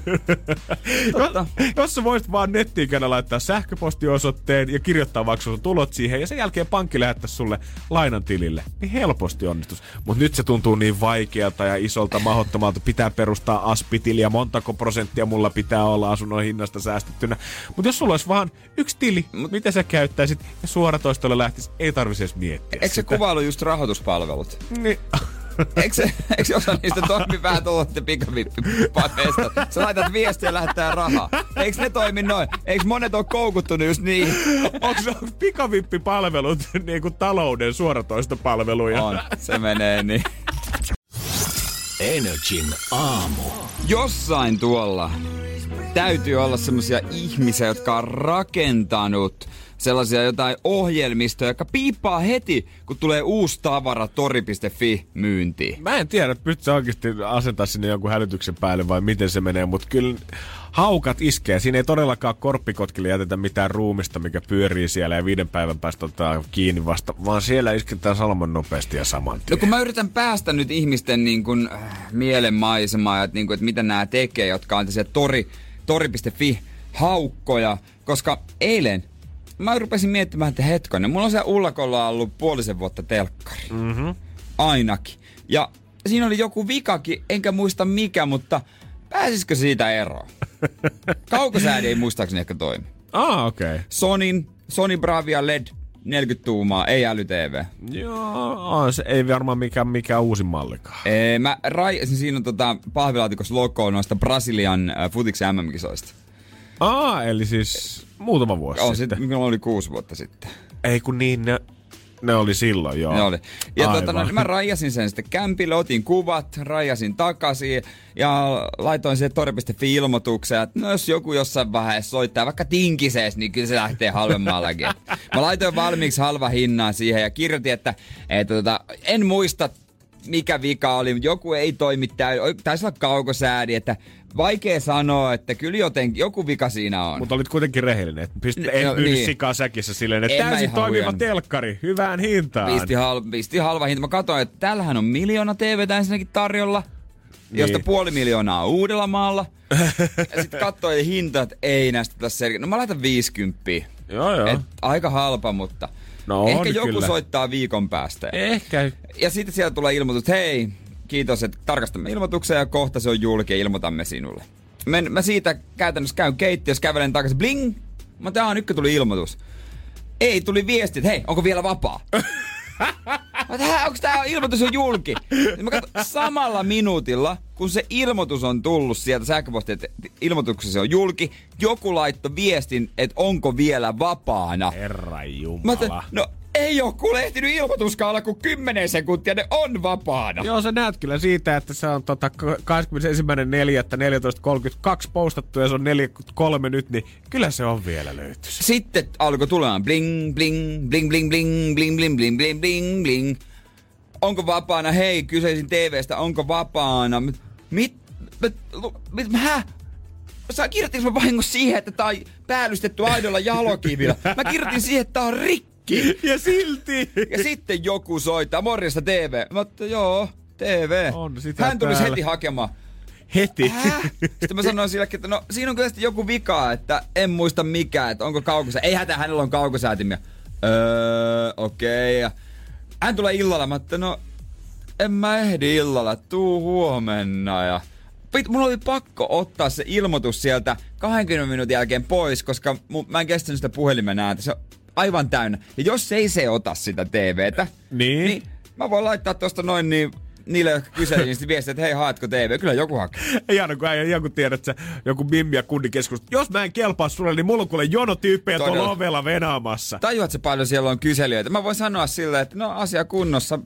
jos, jos sä voisit vaan nettiin käydä laittaa sähköpostiosoitteen ja kirjoittaa vaikka sun tulot siihen ja sen jälkeen pankki lähettäisi sulle lainan tilille, niin helposti onnistus. Mutta nyt se tuntuu niin vaikealta ja isolta mahdottomalta. Pitää perustaa aspitili ja montako prosenttia mulla pitää olla asunnon hinnasta säästettynä. Mutta jos sulla olisi vaan yksi tili, mitä sä käyttäisit ja suoratoistolle lähtisi, ei tarvitsisi edes miettiä Eikö se kuvailu just rahoituspalvelut? Niin. Eikö, se, eikö osa niistä toimi vähän tuollaisten pikavippipapeista? Sä laitat viestiä ja lähettää rahaa. Eikö ne toimi noin? Eikö monet ole koukuttunut just niin? Onko se pikavippipalvelut niin kuin talouden suoratoistopalveluja? On, se menee niin. Energin aamu. Jossain tuolla täytyy olla semmosia ihmisiä, jotka on rakentanut sellaisia jotain ohjelmistoja, jotka piippaa heti, kun tulee uusi tavara tori.fi myyntiin. Mä en tiedä, pystytkö oikeasti asentaa sinne jonkun hälytyksen päälle vai miten se menee, mutta kyllä haukat iskee. Siinä ei todellakaan korppikotkille jätetä mitään ruumista, mikä pyörii siellä ja viiden päivän päästä ottaa kiinni vasta, vaan siellä isketään salman nopeasti ja saman No tien. kun mä yritän päästä nyt ihmisten niin kuin, äh, mielenmaisemaan, että, niin kuin, että mitä nämä tekee, jotka on tässä tori, tori.fi haukkoja, koska eilen mä rupesin miettimään, että hetkonen, mulla on se ullakolla ollut puolisen vuotta telkkari. Mm-hmm. Ainakin. Ja siinä oli joku vikakin, enkä muista mikä, mutta pääsisikö siitä eroon? Kaukosäädi ei muistaakseni ehkä toimi. Ah, okei. Okay. Sonin, Sony Bravia LED 40 tuumaa, ei äly-TV. Joo, se ei varmaan mikään, mikään uusi mallikaan. Ee, mä raijasin, siinä on tota pahvilaatikossa logo noista Brasilian äh, futiksen MM-kisoista. Ah, eli siis muutama vuosi Joo, sitten. sit, mikä oli kuusi vuotta sitten. Ei kun niin, ne, ne oli silloin joo. Ne oli. Ja tota, Aivan. no, mä rajasin sen sitten kämpille, otin kuvat, rajasin takaisin ja laitoin siihen tori.fi-ilmoitukseen, että no jos joku jossain vaiheessa soittaa vaikka tinkisees, niin kyllä se lähtee halvemmallakin. mä laitoin valmiiksi halva hinnan siihen ja kirjoitin, että, että tota, en muista mikä vika oli, mutta joku ei toimi täysin, taisi olla kaukosäädi, että vaikea sanoa, että kyllä joten joku vika siinä on. Mutta olit kuitenkin rehellinen. Et pist, No, et no, niin. sikaa säkissä silleen, että En täysin toimiva huijannut. telkkari, hyvään hintaan. Pisti, hal, pisti halva hinta. Mä katsoin, että täällähän on miljoona TVtä ensinnäkin tarjolla, niin. josta puoli miljoonaa on Uudellamaalla. ja sitten katsoin hinta, että ei näistä tässä selkeä. No mä laitan 50. Joo, joo. Et, aika halpa, mutta No ehkä joku kyllä. soittaa viikon päästä. Ehkä. Ja sitten sieltä tulee ilmoitus, että hei, kiitos, että tarkastamme ilmoituksen ja kohta se on julki ja ilmoitamme sinulle. Mä, mä siitä käytännössä käyn keittiössä, kävelen takaisin, bling! Mä tää on nyt tuli ilmoitus. Ei, tuli viesti, että hei, onko vielä vapaa? Mä onko tämä ilmoitus on julki? Niin Mä katson, samalla minuutilla, kun se ilmoitus on tullut sieltä sähköpostia, että ilmoituksessa se on julki, joku laittoi viestin, että onko vielä vapaana. Herra Mä Jumala. ajattelin, no ei ehtinyt ilmoituskaan olla kuin 10 sekuntia, ne on vapaana. Joo, sä näet kyllä siitä, että se on tota 21.4.14.32 postattu ja se on 43 nyt, niin kyllä se on vielä löyty. Sitten alkoi tulemaan bling, bling, bling, bling, bling, bling, bling, bling, bling, bling, bling. Onko vapaana? Hei, kyseisin TVstä, onko vapaana? Mit, mit, mit, mit hä? Sä kirjoitinko mä vahingossa siihen, että tää on päällystetty aidolla jalokivillä? Mä kirjoitin siihen, että tää on rikki. Ja silti! Ja sitten joku soittaa, morjesta TV. Mä joo, TV. On sitä Hän tulisi täällä. heti hakemaan. Heti. Häh? Sitten mä sanoin sillekin, että no siinä on kyllä joku vika, että en muista mikä, että onko kaukosä. Ei hätä, hänellä on kaukosäätimiä. öö, okei. Okay. Hän tulee illalla, mä että no en mä ehdi illalla, tuu huomenna ja Pit, mulla oli pakko ottaa se ilmoitus sieltä 20 minuutin jälkeen pois, koska mä en kestänyt sitä puhelimen ääntä. Se aivan täynnä. Ja jos ei se ota sitä TVtä, Niin? niin mä voin laittaa tosta noin niin niille, jotka kyselivät, niin viestiä, että hei, haetko TV? Kyllä joku hakee. Ihana, kun äijä joku tiedät, että joku Mimmi ja kundi keskustelu. Jos mä en kelpaa sulle, niin mulla on kuule jono tyyppejä tuolla ovella venaamassa. Tajuatko paljon siellä on kyselijöitä? Mä voin sanoa silleen, että no asia kunnossa.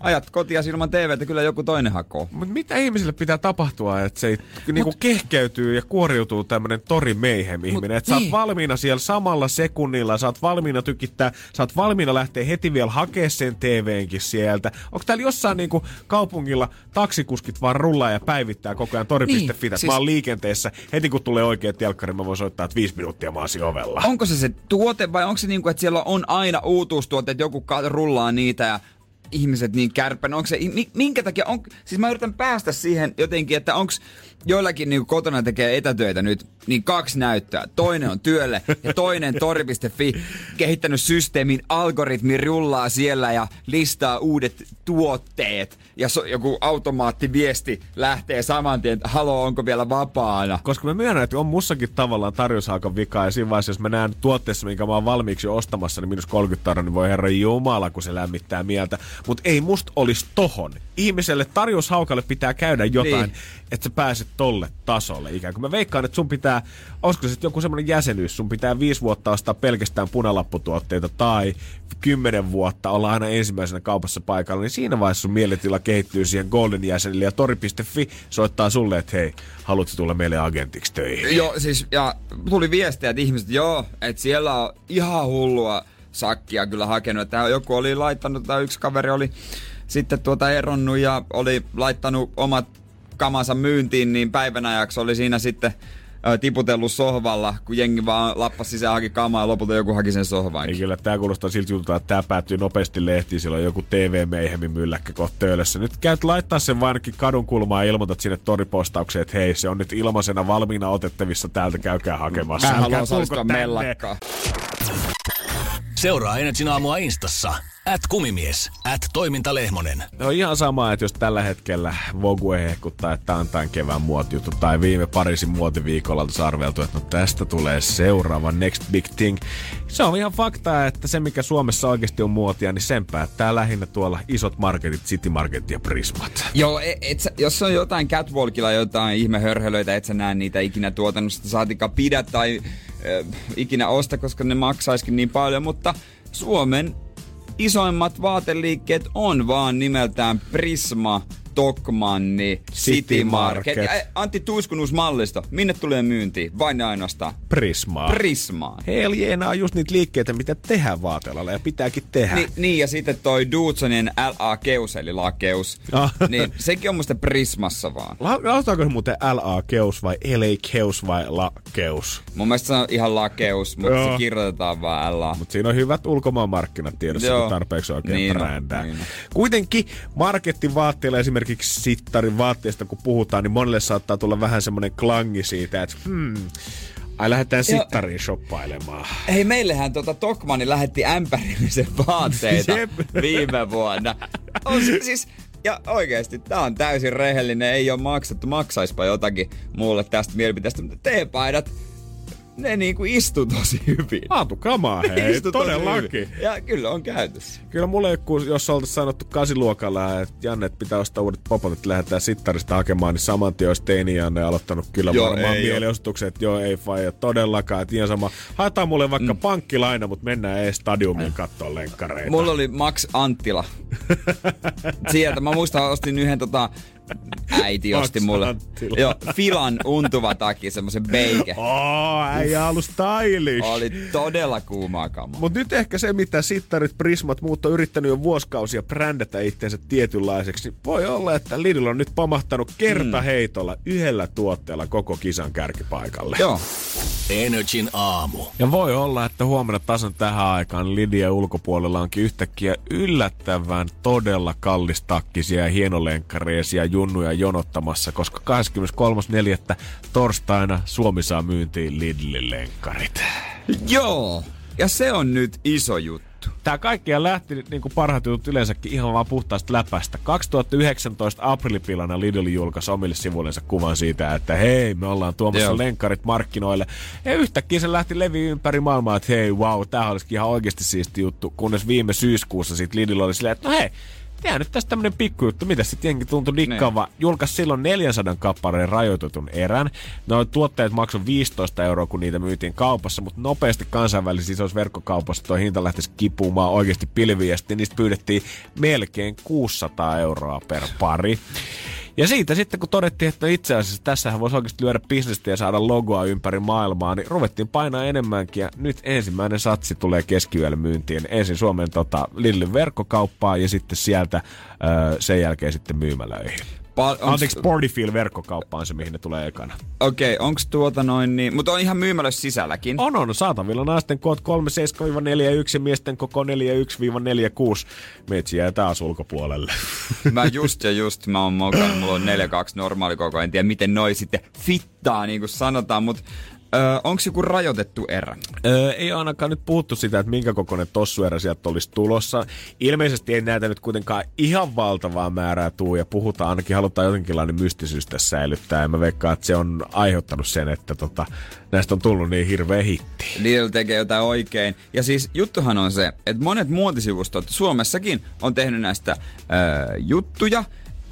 Ajat kotia ilman TVtä, kyllä joku toinen hakoo. Mutta mitä ihmisille pitää tapahtua, että se ei niinku kehkeytyy ja kuoriutuu tämmönen tori meihem ihminen. Että sä oot niin. valmiina siellä samalla sekunnilla, sä oot valmiina tykittää, sä oot valmiina lähteä heti vielä hakea sen TVnkin sieltä. Onko täällä jossain niinku kaupungilla taksikuskit vaan rullaa ja päivittää koko ajan tori.fi, Niin, että siis- mä oon liikenteessä, heti kun tulee oikea telkkari, mä voin soittaa, että viisi minuuttia mä ovella. Onko se se tuote vai onko se niin kuin, että siellä on aina uutuustuotteet, joku ka- rullaa niitä ja ihmiset niin kärppänä? Onko se, mi- minkä takia, on, siis mä yritän päästä siihen jotenkin, että onko joillakin niin kotona tekee etätöitä nyt, niin kaksi näyttöä. Toinen on työlle ja toinen tori.fi kehittänyt systeemin, algoritmi rullaa siellä ja listaa uudet tuotteet. Ja so, joku automaattiviesti lähtee saman tien, että haloo, onko vielä vapaana? Koska mä myönnän, että on mussakin tavallaan tarjoushaakan vika, ja siinä vaiheessa, jos mä näen tuotteessa, minkä mä oon valmiiksi ostamassa, niin minus 30 tarra, niin voi herra jumala, kun se lämmittää mieltä. Mutta ei musta olisi tohon. Ihmiselle tarjoushaukalle pitää käydä jotain, Niin. että sä pääset tolle tasolle. Ikään kuin mä veikkaan, että sun pitää, olisiko se joku semmoinen jäsenyys, sun pitää viisi vuotta ostaa pelkästään punalapputuotteita tai kymmenen vuotta olla aina ensimmäisenä kaupassa paikalla, niin siinä vaiheessa sun mieletila kehittyy siihen Golden jäsenille ja tori.fi soittaa sulle, että hei, haluatko tulla meille agentiksi töihin? Joo, siis ja tuli viestiä, että ihmiset, joo, että siellä on ihan hullua sakkia kyllä hakenut. Että joku oli laittanut, tai yksi kaveri oli sitten tuota eronnut ja oli laittanut omat kamansa myyntiin, niin päivän ajaksi oli siinä sitten tiputellut sohvalla, kun jengi vaan lappasi sisään haki kamaa ja lopulta joku haki sen sohvan. Ei kyllä, tää kuulostaa siltä jutulta, että tää päättyy nopeasti lehtiin, silloin joku TV-meihemin mylläkkä kohta töölössä. Nyt käyt laittaa sen vaan ainakin kadun kulmaan ja ilmoitat sinne toripostaukseen, että hei, se on nyt ilmaisena valmiina otettavissa täältä, käykää hakemassa. Mä haluan osallistua mellakkaan. Seuraa Energin aamua Instassa. At kumimies. At toimintalehmonen. On ihan sama, että jos tällä hetkellä Vogue hehkuttaa, että on tämän kevään muotijuttu, tai viime Pariisin muotiviikolla on arveltu, että no tästä tulee seuraava next big thing. Se on ihan fakta, että se mikä Suomessa oikeasti on muotia, niin sen päättää lähinnä tuolla isot marketit, City Market ja Prismat. Joo, et, et, sä- jos on jotain catwalkilla jotain ihmehörhelöitä, et sä näe niitä ikinä tuotannosta, saatika pidä tai äh, ikinä osta, koska ne maksaiskin niin paljon, mutta Suomen isoimmat vaateliikkeet on vaan nimeltään Prisma, Tokmanni, City, City Market. Market. Antti Tuiskun uusi mallisto, minne tulee myyntiin? Vain ainoastaan Prismaa. Prismaan. Heljeena on just niitä liikkeitä, mitä tehdään vaatealalla ja pitääkin tehdä. Ni, niin, ja sitten toi Dudsonin LA-keus, eli lakeus, Ah. niin sekin on musta Prismassa vaan. La- Lausutaanko se muuten LA-keus vai LA-keus vai La-keus? Mun mielestä se on ihan lakeus, mutta Joo. se kirjoitetaan vaan LA. Mutta siinä on hyvät ulkomaanmarkkinat tiedossa, Joo. kun tarpeeksi oikein Niin brändää. niin. Kuitenkin markettivaatteilla esimerkiksi sittarin vaatteista, kun puhutaan, niin monelle saattaa tulla vähän semmoinen klangi siitä, että hmm, ai lähdetään sittariin shoppailemaan. Hei, meillähän tota Tokmani lähetti ämpärillisen vaatteita Jep. viime vuonna. On se, siis, ja oikeesti, tää on täysin rehellinen, ei ole maksettu, maksaispa jotakin mulle tästä mielipiteestä, mutta teepaidat, ne niinku istuu tosi hyvin. Laatu kamaa, hei, todellakin. Ja kyllä on käytössä. Kyllä mulle joku, jos oltaisiin sanottu kasiluokalla, että Janne, että pitää ostaa uudet popot, että lähdetään sittarista hakemaan, niin saman tien olisi teini Janne aloittanut kyllä Joo, varmaan ei mielenosoituksen, että joo, ei faija todellakaan. Että ihan sama, haetaan mulle vaikka mm. pankkilaina, mutta mennään ees stadiumiin katsoa lenkkareita. Mulla oli Max Anttila. Sieltä mä muistan, ostin yhden tota, äiti osti mulle. Joo, Filan untuva takki, semmosen beike. Oh, äijä ollut stylish. Oli todella kuumaa kamaa. Mutta nyt ehkä se, mitä sittarit, prismat, muut on yrittänyt jo vuosikausia brändätä itseensä tietynlaiseksi, niin voi olla, että Lidl on nyt pamahtanut kertaheitolla yhdellä tuotteella koko kisan kärkipaikalle. Joo. Energin aamu. Ja voi olla, että huomenna tasan tähän aikaan Lidia ulkopuolella onkin yhtäkkiä yllättävän todella kallistakkisia ja hienolenkkareisia junnuja jonottamassa, koska 23.4. torstaina Suomi saa myyntiin Lidlin lenkkarit. Joo. Ja se on nyt iso juttu. Tää kaikkia lähti niin kuin parhaat jutut yleensäkin ihan vaan puhtaasta läpästä. 2019 aprilipilana Lidl julkaisi omille sivuillensa kuvan siitä, että hei, me ollaan tuomassa Joo. lenkkarit markkinoille. Ja yhtäkkiä se lähti levi ympäri maailmaa, että hei, wow, tää olisikin ihan oikeasti siisti juttu. Kunnes viime syyskuussa sit Lidl oli silleen, että no hei, Tehdään nyt tästä tämmönen pikkujuttu, mitä sitten jengi tuntui dikkaava. Niin. Julkaisi silloin 400 kappaleen rajoitetun erän. No tuotteet maksoi 15 euroa, kun niitä myytiin kaupassa, mutta nopeasti kansainvälisissä isoissa verkkokaupassa tuo hinta lähtisi kipumaan oikeasti pilviin, ja sitten niistä pyydettiin melkein 600 euroa per pari. Ja siitä sitten, kun todettiin, että itse asiassa tässähän voisi oikeasti lyödä bisnestä ja saada logoa ympäri maailmaa, niin ruvettiin painaa enemmänkin. Ja nyt ensimmäinen satsi tulee keskiyöllä myyntiin. Ensin Suomen tota, Lidlin verkkokauppaan ja sitten sieltä öö, sen jälkeen sitten myymälöihin. Pa- onks- Anteeksi, Sportyfield verkkokauppa on se, mihin ne tulee ekana. Okei, okay, onks tuota noin niin... Mutta on ihan myymälössä sisälläkin. On, on. Saatavilla naisten koot 37-41 ja miesten koko 41-46. Meitsi jää taas ulkopuolelle. Mä just ja just, mä oon mokannut, mulla on 4-2 normaali koko, en tiedä miten noi sitten fittaa, niin kuin sanotaan, mutta Öö, onko joku rajoitettu erä? Öö, ei ainakaan nyt puhuttu sitä, että minkä kokoinen tossuerä sieltä olisi tulossa. Ilmeisesti ei näitä nyt kuitenkaan ihan valtavaa määrää tuu ja puhutaan, ainakin halutaan jotenkinlainen mystisyys tässä säilyttää. Ja mä veikkaan, että se on aiheuttanut sen, että tota, näistä on tullut niin hirveä hitti. Lidl tekee jotain oikein. Ja siis juttuhan on se, että monet muotisivustot Suomessakin on tehnyt näistä öö, juttuja.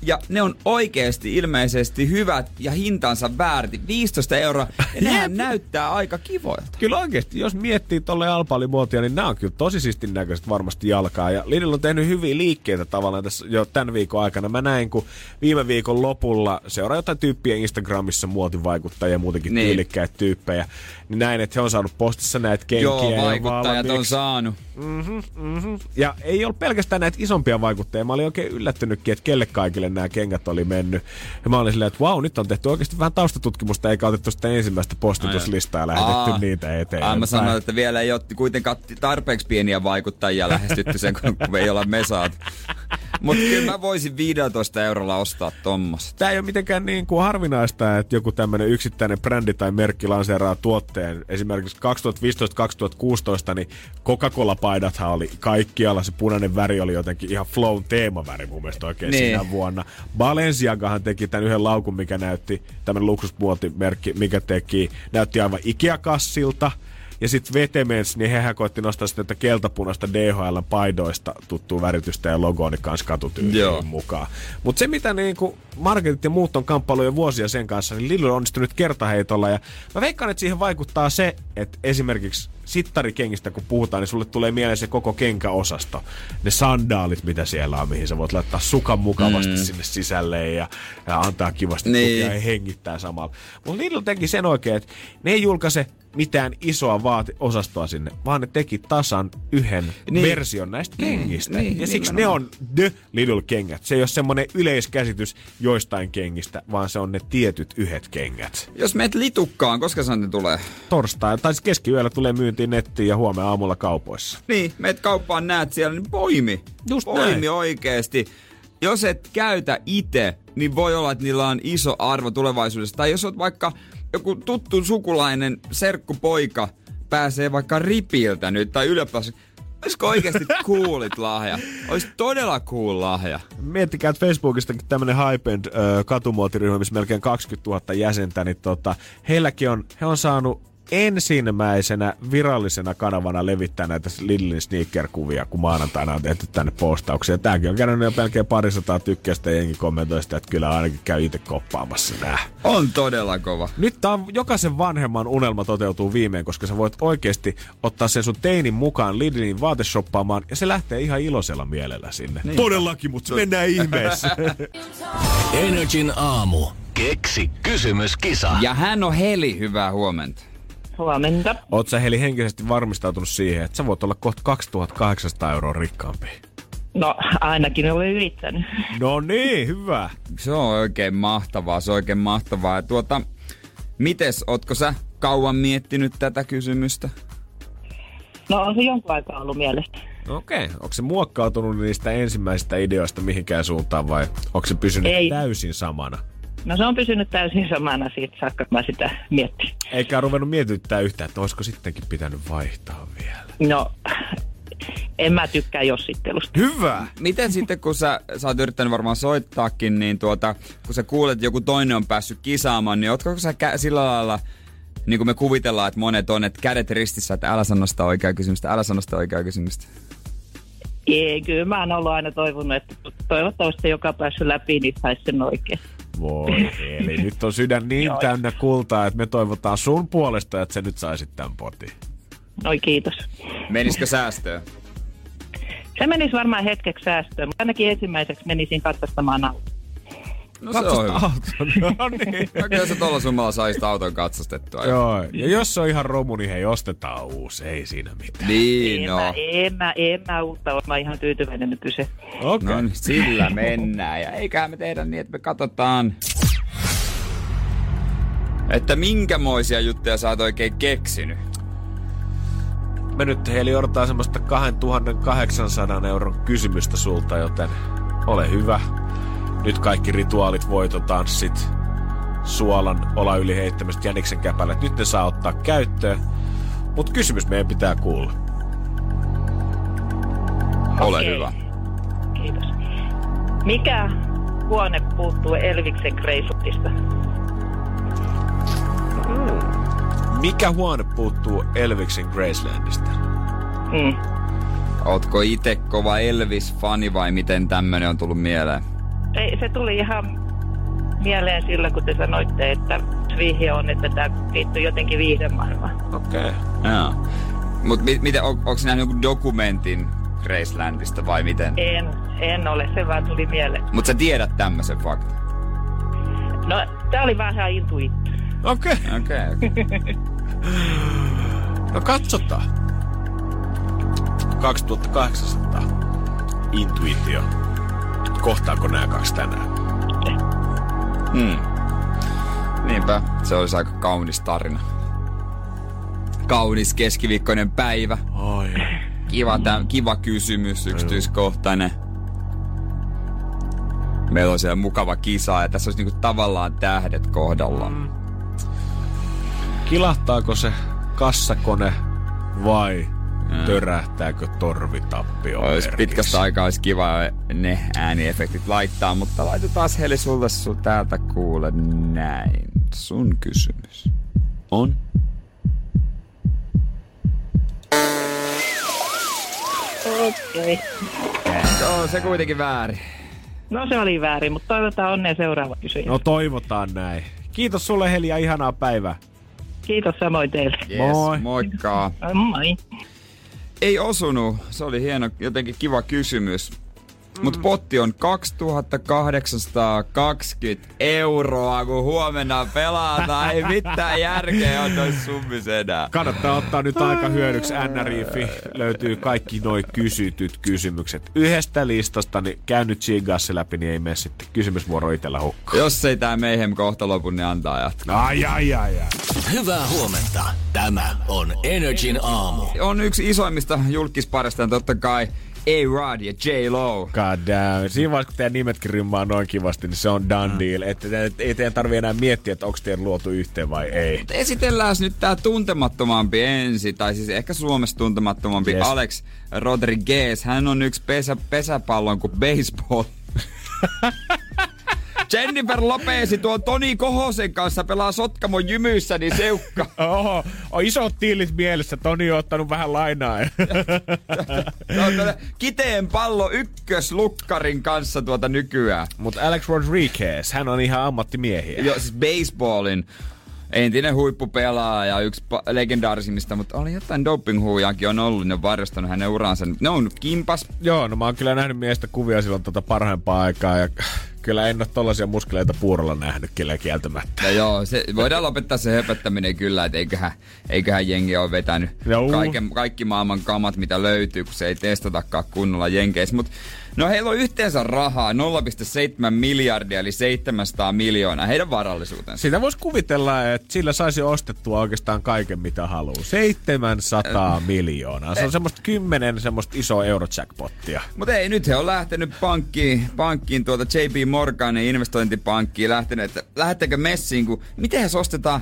Ja ne on oikeasti ilmeisesti hyvät ja hintansa väärti. 15 euroa. Ja nehän näyttää aika kivoilta. Kyllä oikeasti, jos miettii tolle alpaalimuotia, niin nämä on kyllä tosi siistin näköiset varmasti jalkaa. Ja Lidl on tehnyt hyviä liikkeitä tavallaan tässä jo tämän viikon aikana. Mä näin, kun viime viikon lopulla seuraa jotain tyyppiä Instagramissa, muotivaikuttajia ja muutenkin Niin. tyylikkäitä tyyppejä. Niin näin, että he on saanut postissa näitä kenkiä. Joo, ja vaikuttajat on valmiiksi. saanut. Ja ei ollut pelkästään näitä isompia vaikuttajia. Mä olin oikein yllättynytkin, että kelle kaikille nämä kengät oli mennyt. Ja mä olin silleen, että vau, nyt on tehty oikeasti vähän taustatutkimusta, eikä otettu sitä ensimmäistä postituslistaa ja lähetetty Aa, niitä eteenpäin. Aa, mä sanoin, että vielä ei ole kuitenkaan tarpeeksi pieniä vaikuttajia lähestytty sen, kun kun ei olla mesaat. Mutta kyllä mä voisin 15 eurolla ostaa tommoset. Tämä ei ole mitenkään niin kuin harvinaista, että joku tämmöinen yksittäinen brändi tai merkki lanseeraa tuotteen. Esimerkiksi 2015-2016, niin Coca-Cola-paidathan oli kaikkialla. Se punainen väri oli jotenkin ihan flown teemaväri mun mielestä oikein niin. siinä vuonna. Balenciagahan teki tämän yhden laukun, mikä näytti, tämmöinen luksusmuotimerkki, mikä teki, näytti aivan Ikea-kassilta. Ja sitten Vetemens, niin hehän koitti nostaa sitten tätä keltapunaista DHL-paidoista tuttua väritystä ja logoa, niin kanssa Joo. katutyyliin mukaan. Mutta se, mitä niinku marketit ja muut on kamppailu jo vuosia sen kanssa, niin Lidl on onnistunut kertaheitolla. Ja mä veikkaan, että siihen vaikuttaa se, että esimerkiksi sittarikengistä kun puhutaan, niin sulle tulee mieleen se koko kenkäosasto. Ne sandaalit, mitä siellä on, mihin sä voit laittaa sukan mukavasti mm. sinne sisälle ja, ja antaa kivasti Niin. tukea ja hengittää samalla. Mutta Lidl teki sen oikein, että ne ei julkaise mitään isoa vaati- osastoa sinne, vaan ne teki tasan yhden Niin. niin. version näistä kengistä. niin, Niin, ja siksi ne on the Lidl-kengät. Se ei ole semmoinen yleiskäsitys joistain kengistä, vaan se on ne tietyt yhdet kengät. Jos meet litukkaan, koska se ne tulee? Torstai, tai siis keskiyöllä tulee myyntiin nettiin ja huomenna aamulla kaupoissa. Niin, meet kauppaan näet siellä, niin poimi. Just poimi näin. oikeesti. Jos et käytä itse, niin voi olla, että niillä on iso arvo tulevaisuudessa. Tai jos oot vaikka joku tuttu sukulainen serkkupoika pääsee vaikka ripiltä nyt tai yliopistossa. Olisiko oikeasti coolit lahja? Olisi todella cool lahja. Miettikää, että Facebookistakin tämmönen ö, katumuotiryhmä, missä melkein 20 000 jäsentä, niin tota, heilläkin on, he on saanut ensimmäisenä virallisena kanavana levittää näitä Lidlin sneaker-kuvia, kun maanantaina on tehty tänne postauksia. Tämäkin on käynyt jo melkein parisataa tykkäystä ja jengi kommentoi sitä, että kyllä ainakin käy itse koppaamassa nää. On todella kova. Nyt tää on, jokaisen vanhemman unelma toteutuu viimein, koska sä voit oikeasti ottaa sen sun teinin mukaan Lidlin vaateshoppaamaan ja se lähtee ihan iloisella mielellä sinne. Niin. Todellakin, mutta mennään ihmeessä. Energin aamu. Keksi kysymyskisa. Ja hän on Heli, hyvää huomenta. Huomenta. Oot sä Heli henkisesti varmistautunut siihen, että sä voit olla kohta 2800 euroa rikkaampi? No, ainakin olen yrittänyt. No niin, hyvä. Se on oikein mahtavaa, se on oikein mahtavaa. Ja tuota, mites, ootko sä kauan miettinyt tätä kysymystä? No, on se jonkun aikaa ollut mielestä. Okei, okay. onko se muokkautunut niistä ensimmäisistä ideoista mihinkään suuntaan vai onko se pysynyt Ei. täysin samana? No se on pysynyt täysin samana siitä saakka, kun mä sitä miettin. Eikä ruvennut mietityttää yhtään, että olisiko sittenkin pitänyt vaihtaa vielä. No, En mä tykkää jossittelusta. Hyvä! Miten sitten, kun sä, sä oot yrittänyt varmaan soittaakin, niin tuota, kun sä kuulet, että joku toinen on päässyt kisaamaan, niin ootko sä kä- sillä lailla, niin kuin me kuvitellaan, että monet on, että kädet ristissä, että älä sano sitä oikeaa kysymystä, älä sano sitä oikeaa kysymystä. Ei, kyllä mä oon ollut aina toivonut, että toivottavasti joka päässyt läpi, niin saisi sen oikein. Voi, eli nyt on sydän niin Joo. täynnä kultaa, että me toivotaan sun puolesta, että sä nyt saisit tämän potin. Oi kiitos. Menisikö säästöön? Se menisi varmaan hetkeksi säästöön, mutta ainakin ensimmäiseksi menisin katsastamaan auto. No se on hyvä. auton. No niin. No kyllä sä tuolla summalla saisit auton katsastettua. Joo, ja jos se on ihan romu, niin hei, ostetaan uusi, ei siinä mitään. Niin, En, no. mä, en, mä, en mä uutta ole, mä ihan tyytyväinen nykyiseen. Okei. No niin, sillä mennään. Ja eiköhän me tehdä niin, että me katsotaan, että minkämoisia juttuja sä oot oikein keksinyt. Me nyt Heli odotetaan semmoista 2800 euron kysymystä sulta, joten ole hyvä. Nyt kaikki rituaalit, voitotanssit, suolan ola yli heittämistä, jäniksen käpälet, nyt ne saa ottaa käyttöön. Mutta kysymys meidän pitää kuulla. Ole Okei. hyvä. Kiitos. Mikä huone puuttuu Elviksen kreisutista? Mikä huone puuttuu Elviksen Gracelandista? Mm. Ootko itse kova Elvis-fani vai miten tämmönen on tullut mieleen? Ei, se tuli ihan mieleen silloin, kun te sanoitte, että vihje on, että tämä liittyy jotenkin viihdemaailmaan. Okei. Okay. Joo. Mut mi- miten, on, onko nähnyt jonkun dokumentin Gracelandista vai miten? En, en ole, se vaan tuli mieleen. Mut sä tiedät tämmöisen faktan. No, tää oli vähän intuittu. Okei. Okay. Okei, okay, okay. No katsotaan. 2800. Intuitio. Kohtaako nämä kaksi tänään? Hmm. Niinpä, se olisi aika kaunis tarina. Kaunis keskiviikkoinen päivä. Oi. Kiva, tä, kiva kysymys, yksityiskohtainen. Meillä on siellä mukava kisa ja tässä olisi niinku tavallaan tähdet kohdallaan. Kilahtaako se kassakone vai törähtääkö torvitappio Olisi pitkästä aikaa olisi kiva ne ääniefektit laittaa, mutta laitetaan Heli sulle sun täältä kuule näin. Sun kysymys on? Okei. Se on se kuitenkin väärin. No se oli väärin, mutta toivotaan onnea seuraava kysyjä. No toivotaan näin. Kiitos sulle Heli ja ihanaa päivää. Kiitos samoin teille. Yes, Moi. Moikka. Moi. Ei osunut. Se oli hieno, jotenkin kiva kysymys. Mm. Mutta potti on 2820 euroa, kun huomenna pelataan. Ei mitään järkeä on noin summis enää. Kannattaa ottaa nyt aika hyödyksi NRIFI. Löytyy kaikki noi kysytyt kysymykset. Yhdestä listasta, niin käy nyt Chigas se läpi, niin ei mene sitten kysymysvuoro itellä hukkaan. Jos ei tää meihem kohta lopu, niin antaa jatkaa. Ai, ai, ai, ai. Hyvää huomenta. Tämä on Energin aamu. On yksi isoimmista julkisparista totta kai A-Rod ja J-Lo. God damn. Siinä vaiheessa, kun teidän nimetkin rymmaa noin kivasti, niin se on done Mm. deal. Että te- ei teidän tarvi enää miettiä, että onko teidän luotu yhteen vai ei. Esitellään nyt tää tuntemattomampi ensi, tai siis ehkä Suomessa tuntemattomampi yes. Alex Rodriguez. Hän on yksi pesä, pesäpallon kuin baseball. Jennifer Lopezi tuon Toni Kohosen kanssa pelaa Sotkamon jymyssä, niin seukka. Oho, on isot tiilit mielessä. Toni on ottanut vähän lainaa. Kiteen pallo ykköslukkarin kanssa tuota nykyään. Mutta Alex Rodriguez, hän on ihan ammattimiehiä. Joo, siis baseballin entinen huippupelaaja, yksi pa- legendaarisimmista, mutta oli jotain dopinghuujaakin on ollut, ne on varjostanut hänen uransa. Ne on kimpas. Joo, no mä oon kyllä nähnyt miestä kuvia silloin tota parhaimpaa aikaa ja kyllä en ole tollasia muskeleita puurolla nähnyt kyllä kieltämättä. Ja joo, se, voidaan lopettaa se höpöttäminen kyllä, että eiköhän, eiköhän jengi ole vetänyt kaiken, kaikki maailman kamat, mitä löytyy, kun se ei testatakaan kunnolla jenkeissä. Mut, no heillä on yhteensä rahaa 0,7 miljardia, eli 700 miljoonaa, heidän varallisuutensa. Sitä voisi kuvitella, että sillä saisi ostettua oikeastaan kaiken mitä haluaa. 700 miljoonaa. Se on semmoista kymmenen semmoista isoa eurojackpottia. Mutta ei, nyt he on lähtenyt pankkiin, pankkiin tuota JP Morganin investointipankkiin lähtenyt, että lähettekö messiin, kun miten se ostetaan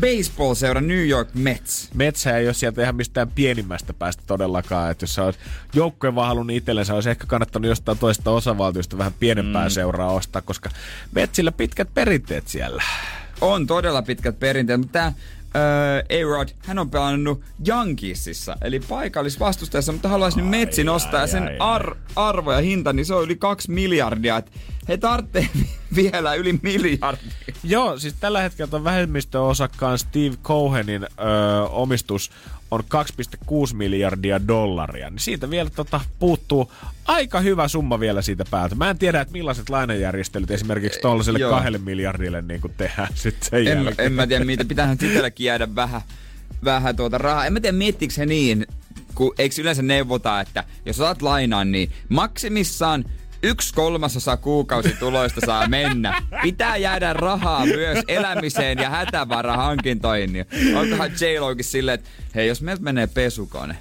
baseball-seura New York Mets. Metsä ei ole sieltä ihan mistään pienimmästä päästä todellakaan. Että jos sä olisi joukkueen vaan halunnut itsellensä, olisi ehkä kannattanut jostain toista osavaltiosta vähän pienempää mm. seuraa ostaa, koska Metsillä pitkät perinteet siellä. On todella pitkät perinteet, mutta tämä öö, A-Rod, hän on pelannut Yankeesissa, eli paikallisvastustajassa, mutta haluaisi nyt Metsin ostaa ja sen ai, ar- arvo ja hinta, niin se on yli kaksi miljardia. Et he tarvitsee vielä yli miljardia. Joo, siis tällä hetkellä vähemmistöosakkaan Steve Cohenin öö, omistus on 2,6 miljardia dollaria. Niin siitä vielä tota, puuttuu aika hyvä summa vielä siitä päältä. Mä en tiedä, että millaiset lainajärjestelyt esimerkiksi tuollaiselle kahdelle miljardille niin kuin tehdään sitten sen En, jälkeen. en mä tiedä, mitä pitäähän itselläkin jäädä vähän, vähän tuota rahaa. En mä tiedä, miettiikö he niin, kun eikö yleensä neuvota, että jos otat lainaan, niin maksimissaan yksi kolmasosa kuukausituloista saa mennä. Pitää jäädä rahaa myös elämiseen ja hätävarahankintoihin. Niin onkohan j silleen, että hei, jos meiltä menee pesukone,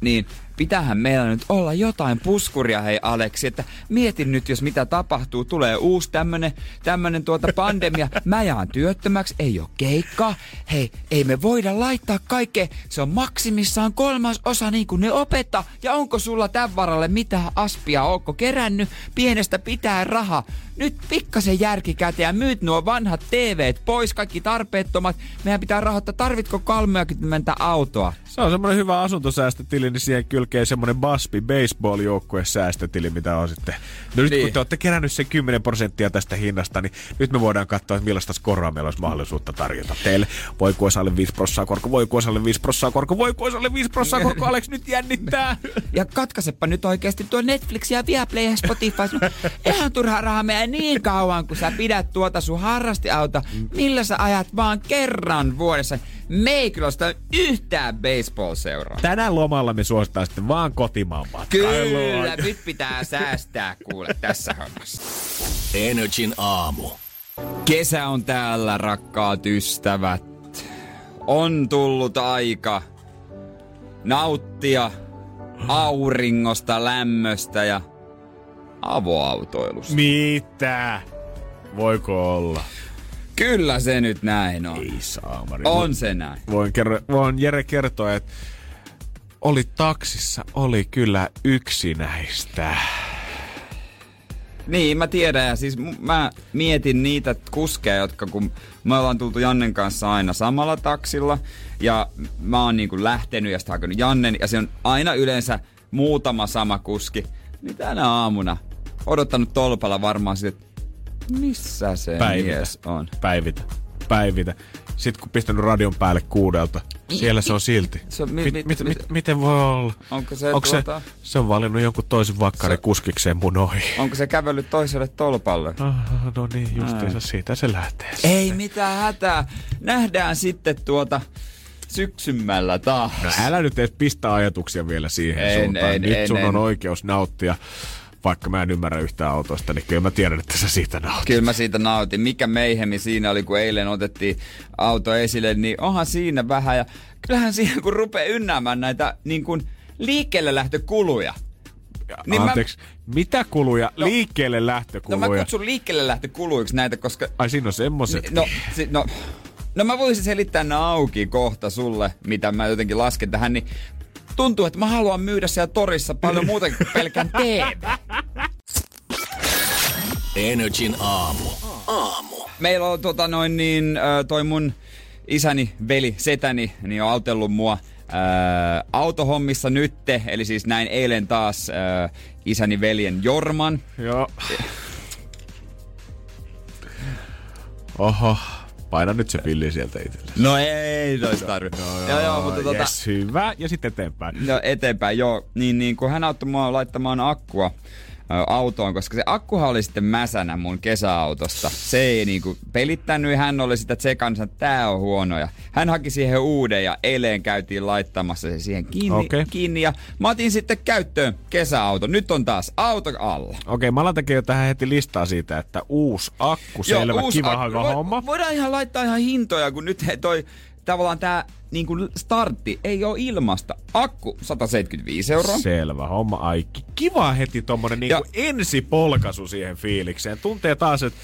niin pitähän meillä nyt olla jotain puskuria, hei Aleksi, että mietin nyt, jos mitä tapahtuu, tulee uusi tämmönen, tämmönen tuota pandemia, mä jaan työttömäksi, ei ole keikkaa, hei, ei me voida laittaa kaikkea, se on maksimissaan kolmas osa niin kuin ne opettaa, ja onko sulla tämän varalle mitään aspia, onko kerännyt, pienestä pitää rahaa, nyt pikkasen järki käteen ja myyt nuo vanhat TVt pois, kaikki tarpeettomat, meidän pitää rahoittaa, tarvitko 30 autoa? Se on semmoinen hyvä asuntosäästötili, niin siihen kylkee semmoinen Baspi baseball säästötili, mitä on sitten. No nyt Niin. kun te olette kerännyt sen 10 prosenttia tästä hinnasta, niin nyt me voidaan katsoa, että millaista skoroa meillä olisi mahdollisuutta tarjota teille. Voi kuosalle 5 prossaa korko, voi kuosalle 5 prossaa korko, voi kuosalle 5 prossaa korko, Alex nyt jännittää. Ja katkaisepa nyt oikeasti tuo Netflix ja Viaplay ja Spotify. No, ihan turhaa rahaa meidän niin kauan, kun sä pidät tuota sun harrastiauta. Millä sä ajat vaan kerran vuodessa. Me ei kyllä osta yhtään baseball-seuraa. Tänään lomalla me suositaan sitten vaan kotimaan matkailua. Kyllä, nyt pitää säästää kuule tässä hommassa. Energin aamu. Kesä on täällä, rakkaat ystävät. On tullut aika nauttia auringosta, lämmöstä ja avoautoilusta. Mitä? Voiko olla? Kyllä se nyt näin on. Ei saamari. On se näin. Voin, kerro, voin Jere kertoa, että oli taksissa, oli kyllä yksinäistä. Niin, mä tiedän. Ja siis mä mietin niitä kuskeja, jotka kun me ollaan tultu Jannen kanssa aina samalla taksilla. Ja mä oon niinku lähtenyt ja sitten hakenut Jannen. Ja se on aina yleensä muutama sama kuski. Niin tänä aamuna odottanut tolpalla varmaan sitten, missä se Päivitä. mies on. Päivitä. Päivitä. Sitten kun pistänyt radion päälle kuudelta, siellä se on silti. Se on- mi- mit, mit- mit, mit- mit, miten voi olla? Onko se, Onko se, tuota, se on valinnut jonkun toisen vakkari kuskikseen mun ohi. onko se kävellyt toiselle tolpalle? Ah, no niin, justiinsa siitä se lähtee. Ei mitään hätää. Nähdään sitten tuota syksymmällä taas. No älä nyt edes pistä ajatuksia vielä siihen En, suuntaan. en, Nyt en, sun en. on oikeus nauttia, vaikka mä en ymmärrä yhtään autosta, niin kyllä mä tiedän, että sä siitä nautit. Kyllä mä siitä nautin. Mikä meihemi siinä oli, kun eilen otettiin auto esille, niin onhan siinä vähän. Ja kyllähän siinä, kun rupeaa ynnäämään näitä niin kuin liikkeelle lähtökuluja. Niin mä- Anteeksi, mitä kuluja? No- Liikkeelle No mä lähtökuluja. kutsun liikkeelle lähtökuluiksi näitä, koska... Ai siinä on semmoset. No, si, no, no mä voisin selittää nämä auki kohta sulle, mitä mä jotenkin lasken tähän, niin tuntuu, että mä haluan myydä siellä torissa paljon muuta kuin pelkän TV. Energin aamu. Aamu. Meillä on tota noin niin, toi mun isäni, veli, setäni, niin on autellut mua ö, autohommissa nytte, eli siis näin eilen taas ö, isäni veljen Jorman. Joo. Oho, paina nyt se pilli sieltä itselle. No ei, nois tarvi. No, joo, joo, mutta tota, yes, hyvä. Ja sitten eteenpäin. No eteenpäin, joo. Niin, niin kun hän auttoi mua laittamaan akkua autoon, koska se akkuhan oli sitten mäsänä mun kesäautosta. Se ei niinku pelittänyt, hän oli sitä tsekannut, että tää on huono. Ja hän haki siihen uuden ja eilen käytiin laittamassa se siihen kiinni, Okei. kiinni ja mä otin sitten käyttöön kesäauto. Nyt on taas auto alla. Okei, mä alan tekemään tähän heti listaa siitä, että uusi akku, selvä, uusi kiva akku. homma. Vo- Voidaan ihan laittaa ihan hintoja, kun nyt he toi tavallaan tää niin kuin startti ei ole ilmasta. Akku 175 euroa. Selvä homma. Ai, ki- kiva heti tommonen niinku Ja- ensipolkasu siihen fiilikseen. Tuntee taas, että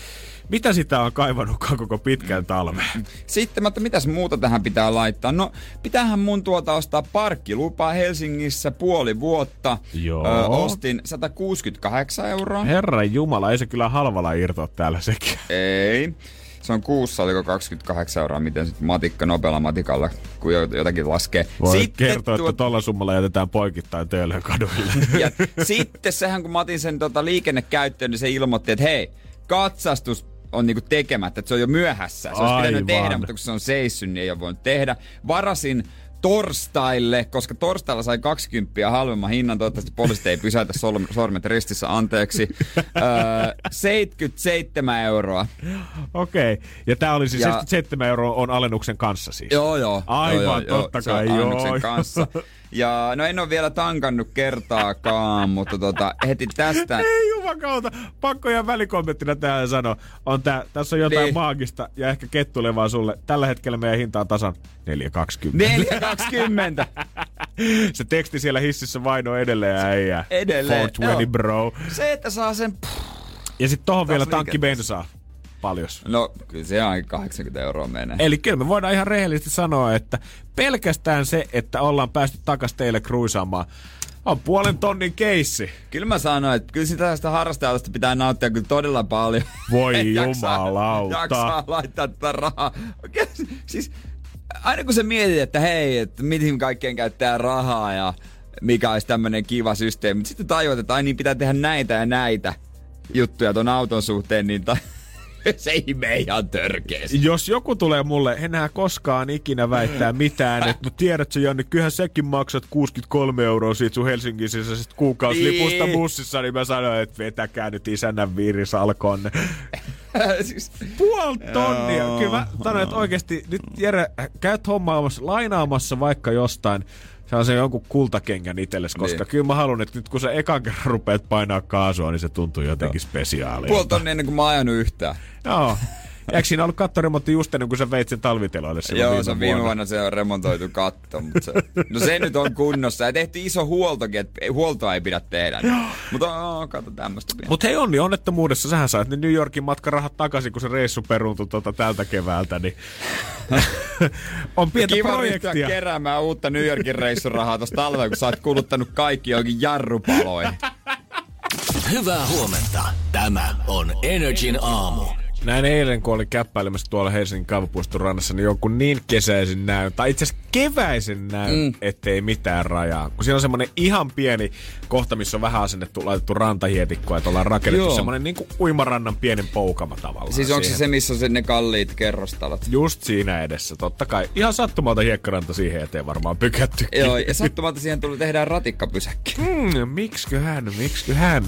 Mitä sitä on kaivannutkaan koko pitkän talven? Sitten, mutta mitäs muuta tähän pitää laittaa? No, pitäähän mun tuota ostaa parkkilupaa Helsingissä puoli vuotta. Joo. Ö, ostin 168 euroa. Herran Jumala, ei se kyllä halvalla irtoa täällä sekin. Ei. Se on kuussa, oliko 28 euroa, miten sitten matikka nopealla matikalla, kun jo- jotakin laskee. Voi sitten kertoa, että tuolla summalla jätetään poikittain töölön kaduille. ja sitten sehän, kun mä otin sen tota, liikennekäyttöön, niin se ilmoitti, että hei, katsastus on niinku tekemättä, että se on jo myöhässä. Se olisi pitänyt tehdä, mutta kun se on seissyt, niin ei ole voinut tehdä. Varasin torstaille, koska torstailla sai 20 halvemman hinnan, toivottavasti poliisit ei pysäytä sol- sormet ristissä, anteeksi. öö, 77 euroa. Okei. Okay. Ja tää oli siis Ja- 77 euroa on alennuksen kanssa siis. Joo, joo. Aivan, joo, joo, totta se kai, joo. annoksen kanssa. Ja no en ole vielä tankannut kertaakaan, mutta tota, heti tästä... Ei jumakauta, pakko ihan välikommenttina tähän sanoa. On tää, tässä on jotain Niin. maagista ja ehkä kettulevaa sulle. Tällä hetkellä meidän hinta on tasan 4,20. 4,20 Se teksti siellä hississä vaino edelleen äijää. Edelleen, 420 joo. bro. Se, että saa sen... Ja sitten tohon vielä liikenteessä. tankki bensaa. Paljon. No, kyllä se aika 80 euroa menee. Eli kyllä me voidaan ihan rehellisesti sanoa, että pelkästään se, että ollaan päästy takas teille kruisaamaan, on puolen tonnin keissi. Kyllä mä sanoin, että kyllä sitä, sitä harrastajalasta pitää nauttia kyllä todella paljon. Voi jumalauta. Jaksaa laittaa tätä rahaa. Siis aina kun sä mietit, että hei, että mihin kaikkeen käyttää rahaa ja mikä olisi tämmönen kiva systeemi, sitten tajuat, että ai niin pitää tehdä näitä ja näitä juttuja ton auton suhteen, niin ta- se ei mene ihan törkeästi. Jos joku tulee mulle, enää koskaan ikinä väittää mitään, että no tiedätkö Janne, kyllähän säkin maksat 63 euroa siitä sun Helsingin sisäisestä kuukausilipusta Niin. bussissa, niin mä sanoin, että vetäkää nyt isännän viirisalkonne. siis, Puoli tonnia. Joo. Kyllä mä sanoin, että oikeesti nyt Jere, käyt hommaamassa, lainaamassa vaikka jostain se jonkun kultakengän itsellesi, koska Niin. kyllä mä haluan, että nyt kun sä ekan kerran rupeat painaa kaasua, niin se tuntuu jotenkin spesiaalilta. puoli tonnia ennen kuin mä oon ajanut yhtään. Joo. Eikö siinä ollut kattoremontti just ennen kuin sä veit sen talviteloille silloin Joo, viime se on viime vuonna se on remontoitu katto, mutta se, no se nyt on kunnossa. Ja tehtiin iso huoltokin, että ei- huoltoa ei pidä tehdä. Niin. Mutta oh, kato tämmöistä pientä. Mutta hei Onni, onnettomuudessa sähän sait ne New Yorkin matkarahat takaisin, kun se reissu peruuntui tuota tältä keväältä, niin on pientä Kiva ryhtyä projektia. keräämään uutta New Yorkin reissurahaa tuossa talvella, kun sä oot kuluttanut kaikki johonkin jarrupaloihin. Hyvää huomenta. Tämä on Energin aamu. Näin eilen, kun olin käppäilemässä tuolla Helsingin kaivopuiston rannassa, niin jonkun niin kesäisen näyn, tai itse asiassa keväisen näyn, mm. ettei mitään rajaa. Kun siinä on semmonen ihan pieni kohta, missä on vähän asennettu, laitettu rantahietikkoa, että ollaan rakennettu Joo. semmonen niin kuin uimarannan pienen poukama tavallaan. Siis onko se siihen. se, missä on se ne kalliit kerrostalot? Just siinä edessä, totta kai. Ihan sattumalta hiekkaranta siihen eteen varmaan pykätty. Joo, ja sattumalta siihen tuli tehdään ratikkapysäkki. Hmm, miksiköhän, miksiköhän.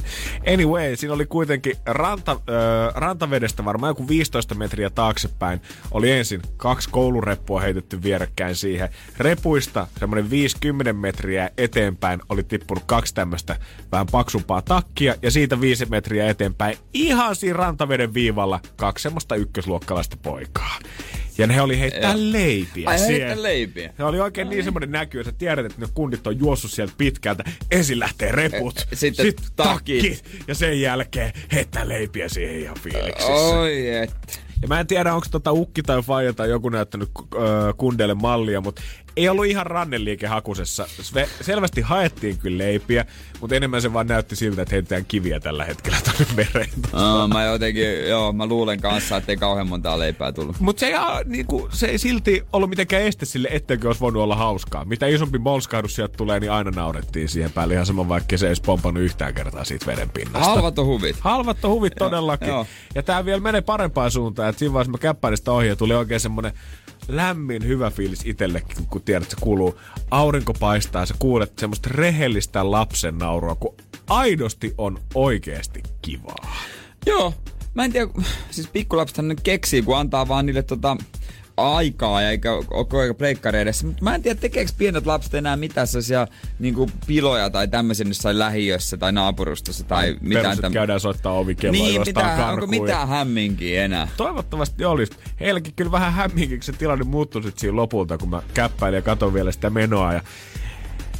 Anyway, siinä oli kuitenkin ranta, äh, rantavedestä varmaan joku 15 metriä taaksepäin. Oli ensin kaksi koulureppua heitetty vierekkäin siihen. Repuista semmoinen 50 metriä eteenpäin oli tippunut kaksi tämmöistä vähän paksumpaa takkia. Ja siitä 5 metriä eteenpäin ihan siinä rantaveden viivalla kaksi semmoista ykkösluokkalaista poikaa. Ja ne oli heittää Joo. leipiä Ai siihen. heittää leipiä. Se oli oikein niin semmoinen näky, että tiedät, että ne kundit on juossut sieltä pitkältä. Ensin lähtee reput, Eh, sitten sit takit. takki, ja sen jälkeen heittää leipiä siihen ihan fiiliksissä. Oi et. Ja mä en tiedä, onko tota Ukki tai Faija tai joku näyttänyt äh, kundeille mallia, mutta ei ollut ihan ranneliike hakusessa. Sve, selvästi haettiin kyllä leipiä, mutta enemmän se vaan näytti siltä, että heitetään kiviä tällä hetkellä tonne mereen. Oh, mä jotenkin, joo, mä luulen kanssa, että ei kauhean montaa leipää tullut. Mutta se, ei, niinku, se ei silti ollut mitenkään este sille, etteikö olisi voinut olla hauskaa. Mitä isompi molskahdus sieltä tulee, niin aina naurettiin siihen päälle. Ihan sama, vaikka se ei pompannut yhtään kertaa siitä veden pinnasta. Halvat on huvit. Halvat on huvit todellakin. joo. Ja tää vielä menee parempaan suuntaan. Että siinä vaiheessa mä käppäin sitä ohi ja tuli oikein semmonen lämmin hyvä fiilis itsellekin, kun tiedät, että se kuuluu. Aurinko paistaa ja sä kuulet semmoista rehellistä lapsen naurua, kun aidosti on oikeasti kivaa. Joo. Mä en tiedä, siis pikkulapsethan ne keksii, kun antaa vaan niille tota aikaa ja eikä ole koko pleikkari edessä. Mutta mä en tiedä, tekeekö pienet lapset enää mitään sellaisia niinku piloja tai tämmöisiä jossain lähiössä tai naapurustossa tai mitään Perus, että käydään soittaa ovikelloa Niin, mitään, onko mitään hämminkiä enää? Toivottavasti olisi. Heilläkin kyllä vähän hämminkin, se tilanne muuttui sit siinä lopulta, kun mä käppäilin ja katson vielä sitä menoa. Ja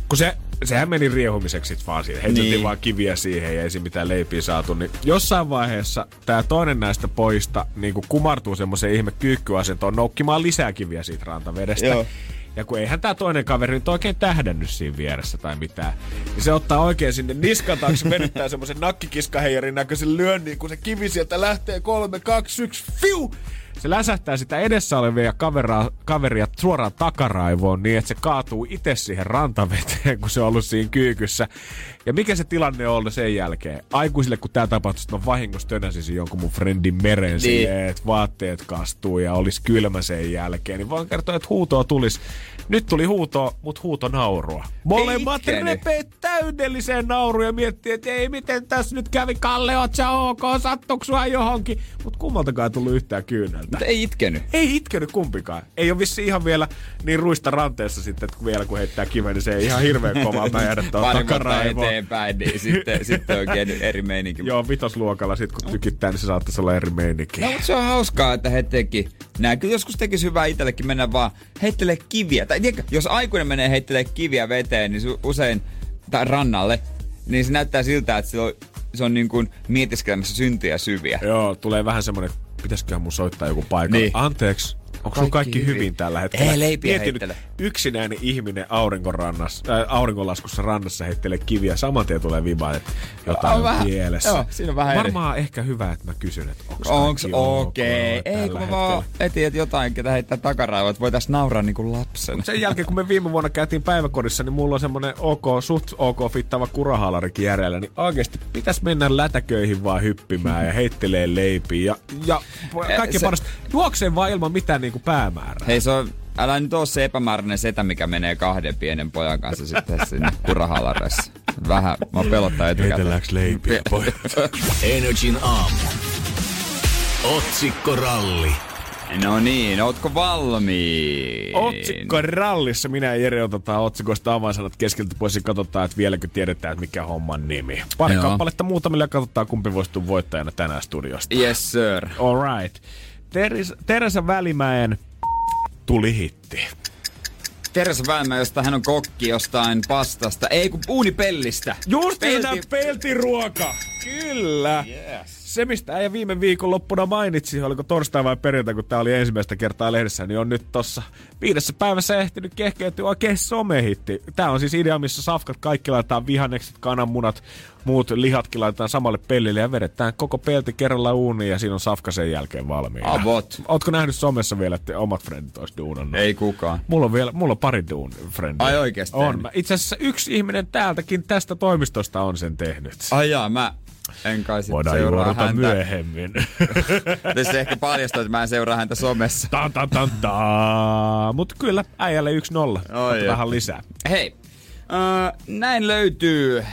kun se sehän meni riehumiseksi vaan siihen. Heitettiin Niin. vaan kiviä siihen ja ei siinä mitään leipiä saatu. Niin jossain vaiheessa tämä toinen näistä pojista niin kumartuu semmoiseen ihme kyykkyasentoon noukkimaan lisää kiviä siitä rantavedestä. Joo. Ja kun eihän tämä toinen kaveri nyt oikein tähdännyt siinä vieressä tai mitään, niin se ottaa oikein sinne niskan taakse, venyttää semmoisen nakkikiskaheijarin näköisen lyönnin, kun se kivi sieltä lähtee kolme, kaksi, yksi, fiu! Se läsähtää sitä edessä olevia kaveria, kaveria suoraan takaraivoon niin, että se kaatuu itse siihen rantaveteen, kun se on ollut siinä kyykyssä. Ja mikä se tilanne on ollut sen jälkeen? Aikuisille, kun tämä tapahtui, että mä vahingossa tönäsisin jonkun mun friendin meren niin. silleen, että vaatteet kastuu ja olisi kylmä sen jälkeen, niin voin kertoa, että huutoa tulisi. Nyt tuli huuto, mutta huuto naurua. Molemmat itkenyt. repee täydelliseen nauruun ja miettii, että ei miten tässä nyt kävi Kalle, oot sä ok, sattuuko sua johonkin? Mutta kummaltakaan ei tullut yhtään kyyneltä. Mutta ei itkenyt. Ei itkenyt kumpikaan. Ei ole vissi ihan vielä niin ruista ranteessa sitten, että vielä kun heittää kiven, niin se ei ihan hirveän kovalta jäädä tuohon takaraivoon. eteenpäin, niin sitten, sitten oikein eri meininki. Joo, vitosluokalla sit kun tykittää, niin se saattaisi olla eri meininki. No, mutta se on hauskaa, että he teki. Nää kyllä joskus tekisi hyvää itsellekin mennä vaan heittelee kiviä. Tai tiedätkö, jos aikuinen menee heittelee kiviä veteen, niin usein, tai rannalle, niin se näyttää siltä, että se on, se on niin kuin mietiskelemässä syntiä syviä. Joo, tulee vähän semmonen, että pitäisiköhän mun soittaa joku paikka. Niin. Anteeksi, onko Kaikki kaikki hyvin, hyvin tällä hetkellä? Ei, leipiä Mieti nyt, yksinäinen ihminen aurinkorannassa, äh, auringonlaskussa rannassa heittelee kiviä. Saman tien tulee viba, että jotain On on, vähän- pielessä. joo, siinä on vähän eri. Varmaan ehkä hyvä, että mä kysyn, että onko Onks okei? Okay. Ei, kun mä vaan etin, että jotain, ketä heittää takaraivot, voitais nauraa niinku lapsen. Sen jälkeen, kun me viime vuonna käytiin päiväkodissa, niin mulla on semmonen ok, suht ok fittava kurahaalarikin järjellä, niin oikeesti pitäis mennä lätäköihin vaan hyppimään ja heittelee leipiä ja, ja kaikki se- parasta, juoksee vaan ilman mitään niinku päämäärää. Hei, se on, älä nyt oo se epämääräinen setä, mikä menee kahden pienen pojan kanssa sitten sinne kurahalareissa. Vähän, mä pelottaa etukäteen. Heitelläänkö leipiä, pojat? Energin aamu. Otsikkoralli. No niin, ootko valmiin? Otsikko rallissa. Minä ja Jere otetaan otsikoista avainsanat keskeltä pois ja katsotaan, että vieläkö tiedetään, että mikä homman nimi. Pari Joo. kappaletta muutamille ja katsotaan, kumpi voisi tulla voittajana tänään studiosta. Yes, sir. Alright. Teres, Teresa Välimäen tuli hitti. Teresa Väimä, josta hän on kokki jostain pastasta. Ei kun uunipellistä. Justiina Pelti- peltiruoka! Kyllä! Yes. Se, mistä äijä viime viikon loppuna mainitsi, oliko torstai vai perjantai, kun tää oli ensimmäistä kertaa lehdessä, niin on nyt tossa viidessä päivässä ehtinyt kehkeytyä oikein somehitti. Tää on siis idea, missä safkat kaikki laitetaan vihannekset, kananmunat, muut lihatkin laitetaan samalle pellille ja vedetään koko pelti kerralla uuniin ja siinä on safka sen jälkeen valmiina. Avot. Ootko nähnyt somessa vielä, että omat frendit olisi duunannut? Ei kukaan. Mulla on vielä, mulla on pari duun frendiä. Ai oikeesti On. itse asiassa yksi ihminen täältäkin tästä toimistosta on sen tehnyt. Ai jaa, mä en kai sit Voidaan seuraa juorata häntä. myöhemmin. Tässä ehkä paljastaa, että mä en seuraa häntä somessa. ta ta ta ta. Mut kyllä, äijälle 1-0. Oi, vähän lisää. Hei, äh, näin löytyy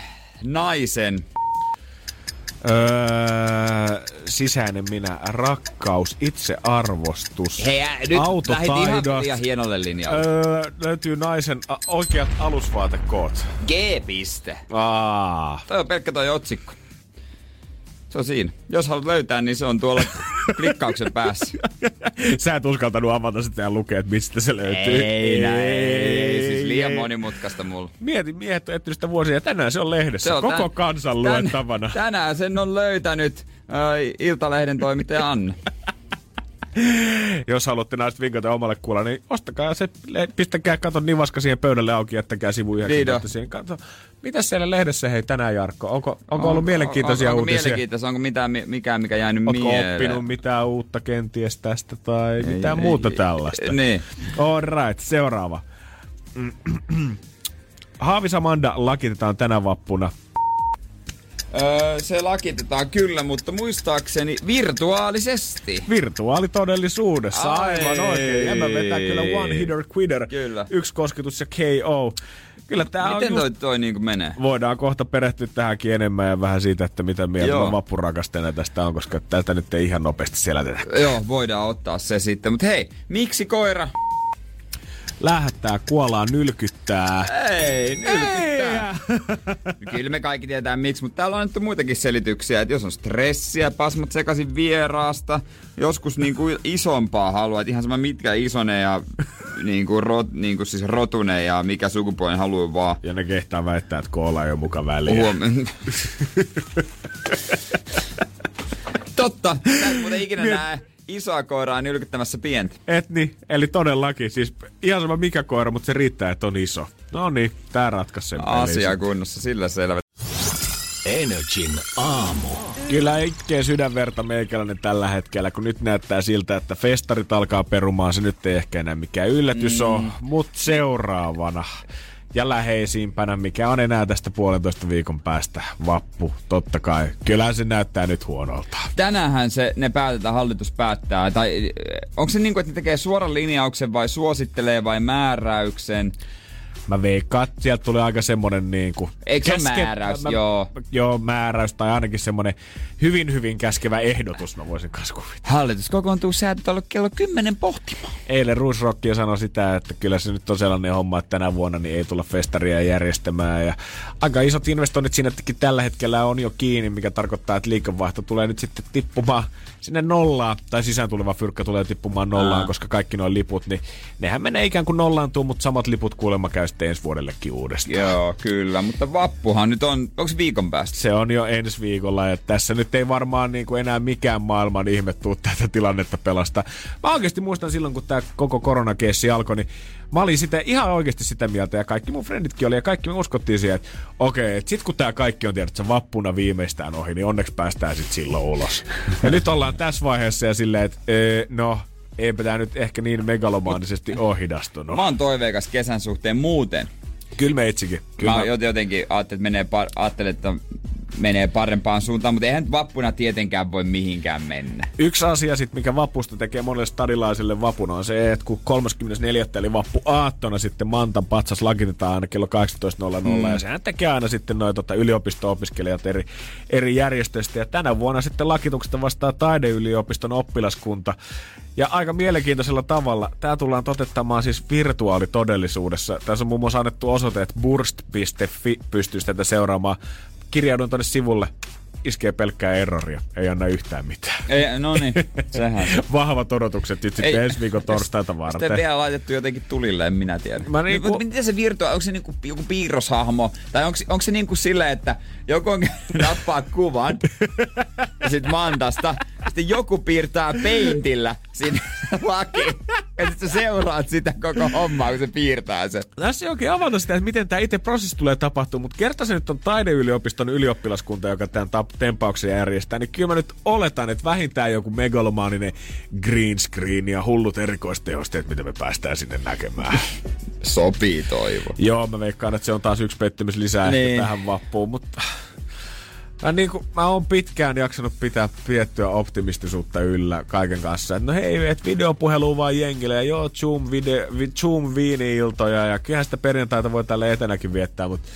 naisen Öö, sisäinen minä, rakkaus, itsearvostus, Hei, ä, nyt lähdit ihan autotaidot. liian hienolle linjalle. Öö, löytyy naisen a- oikeat alusvaatekoot. G-piste. Aa, Toi on pelkkä toi otsikko. Se on siinä. Jos haluat löytää, niin se on tuolla klikkauksen päässä. Sä et uskaltanut avata sitä ja lukea, että mistä se löytyy. Ei, näin, ei, siis liian ei. monimutkaista mulla. Mietin, miehet on etsinyt sitä vuosia ja tänään se on lehdessä. Se on Koko tän- kansan tän- luettavana. Tänään sen on löytänyt äh, Iltalehden toimittaja Anna. Jos haluatte näistä vinkata omalle kuulla, niin ostakaa se, pistäkää katon nivaska siihen pöydälle auki, jättäkää sivu 90 Niin siihen. Kato, mitä siellä lehdessä hei tänään Jarkko? Onko, onko On- ollut mielenkiintoisia on, onko uutisia? mielenkiintoisia? Onko mitään, mi- mikään, mikä jäänyt Ootko mieleen? oppinut mitään uutta kenties tästä tai mitään ei, muuta ei, tällaista? niin. All right, seuraava. Haavis Amanda lakitetaan tänä vappuna. Öö, se lakitetaan kyllä, mutta muistaakseni virtuaalisesti. Virtuaalitodellisuudessa, Ai. aivan oikein. Ja mä vetää kyllä one hitter quitter. Kyllä. Yksi kosketus ja KO. Kyllä tää on Miten just toi, toi niinku menee? voidaan kohta perehtyä tähänkin enemmän ja vähän siitä, että mitä mieltä Joo. mä vappurakastajana tästä on, koska tältä nyt ei ihan nopeasti selätetä. Joo, voidaan ottaa se sitten. Mutta hei, miksi koira? Lähettää, kuolaa, nylkyttää. Ei, nylkyttää. Kyllä me kaikki tietää miksi, mutta täällä on annettu muitakin selityksiä, että jos on stressiä, pasmat sekaisin vieraasta, joskus niin kuin isompaa haluaa, että ihan sama mitkä isonee ja niinku, rot, niinku siis rotunen ja mikä sukupuoli haluaa vaan. Ja ne kehtaa väittää, että koolla ei ole muka väliä. Huom- Totta, sä et muuten ikinä Niin. näe isoa koiraa nylkyttämässä pientä. Et niin, eli todellakin. Siis ihan sama mikä koira, mutta se riittää, että on iso. No niin, tää ratkaisi sen Asia kunnossa, sillä selvä. Energin aamu. Kyllä itkee sydänverta meikäläinen tällä hetkellä, kun nyt näyttää siltä, että festarit alkaa perumaan. Se nyt ei ehkä enää mikään yllätys mm. ole, mutta seuraavana ja läheisimpänä, mikä on enää tästä puolentoista viikon päästä, vappu, totta kai. Kyllä se näyttää nyt huonolta. Tänäänhän se, ne päätetään, hallitus päättää. Tai onko se niin kuin, että ne tekee suoran linjauksen vai suosittelee vai määräyksen? Mä veikkaan, että sieltä tulee aika semmonen niinku... Eikö se ole määräys? Joo. Joo, määräys tai ainakin semmonen hyvin hyvin käskevä ehdotus, mä voisin kanssa kuvitella. Hallitus kokoontuu säätötalo kello 10 pohtimaan. Eilen Ruusrokki sanoi sitä, että kyllä se nyt on sellainen homma, että tänä vuonna niin ei tulla festaria järjestämään. Ja aika isot investoinnit sinnekin tällä hetkellä on jo kiinni, mikä tarkoittaa, että liikevaihto tulee nyt sitten tippumaan sinne nollaan, tai sisään tuleva fyrkka tulee tippumaan nollaan, Aa. koska kaikki nuo liput, niin nehän menee ikään kuin nollaantuu, mutta samat liput kuulemma käy sitten ensi vuodellekin uudestaan. Joo, kyllä. Mutta vappuhan nyt on, onko se viikon päästä? Se on jo ensi viikolla ja tässä nyt ei varmaan niin kuin enää mikään maailman ihme tuu tätä tilannetta pelastaa. Mä oikeasti muistan silloin, kun tämä koko koronakeissi alkoi, niin mä olin sitä, ihan oikeasti sitä mieltä ja kaikki mun frenditkin oli ja kaikki me uskottiin siihen, että okei, että sit kun tää kaikki on tiedät, se vappuna viimeistään ohi, niin onneksi päästään sit silloin ulos. ja nyt ollaan tässä vaiheessa ja silleen, että ee, no, eipä tää nyt ehkä niin megalomaanisesti ole hidastunut. Mä oon toiveikas kesän suhteen muuten. Kyllä me itsikin. Kyllä Mä mä- jot- jotenkin ajattelin, että menee, par- ajattelin, että menee parempaan suuntaan, mutta eihän vappuna tietenkään voi mihinkään mennä. Yksi asia sit, mikä vapusta tekee monelle stadilaiselle vapuna on se, että kun 34. eli vappu aattona sitten Mantan patsas lakitetaan aina kello 18.00 mm. ja sehän tekee aina sitten noin tota, yliopisto-opiskelijat eri, eri järjestöistä ja tänä vuonna sitten lakituksesta vastaa taideyliopiston oppilaskunta ja aika mielenkiintoisella tavalla. Tämä tullaan totettamaan siis virtuaalitodellisuudessa. Tässä on muun muassa annettu osoite, että burst.fi pystyy tätä seuraamaan. Kirjaudun tuonne sivulle. Iskee pelkkää erroria. Ei anna yhtään mitään. Ei, no niin, sehän. Vahvat odotukset nyt sitten ensi viikon torstaita varten. Sitten vielä laitettu jotenkin tulille, en minä tiedä. Mä niinku- Mutta miten se virtua, onko se niinku joku piirroshahmo? Tai onko, onko se niinku silleen, että joku on nappaa kuvan ja sit mantasta, sitten joku piirtää peintillä sinne lakiin. Ja sitten sä seuraat sitä koko hommaa, kun se piirtää sen. Tässä ei oikein avata sitä, että miten tämä itse prosessi tulee tapahtumaan, mutta kerta se nyt on taideyliopiston ylioppilaskunta, joka tämän tap- tempauksen järjestää, niin kyllä mä nyt oletan, että vähintään joku megalomaaninen green screen ja hullut erikoistehosteet, mitä me päästään sinne näkemään. Sopii toivo. Joo, mä veikkaan, että se on taas yksi pettymys lisää niin. Ehkä tähän vappuun, mutta mä, niin kuin, mä oon pitkään jaksanut pitää piettyä optimistisuutta yllä kaiken kanssa. Et no hei, et videopuhelu vaan jengille ja joo, Zoom, video, vi, Zoom viini-iltoja ja kyllähän sitä perjantaita voi tälle etänäkin viettää, mutta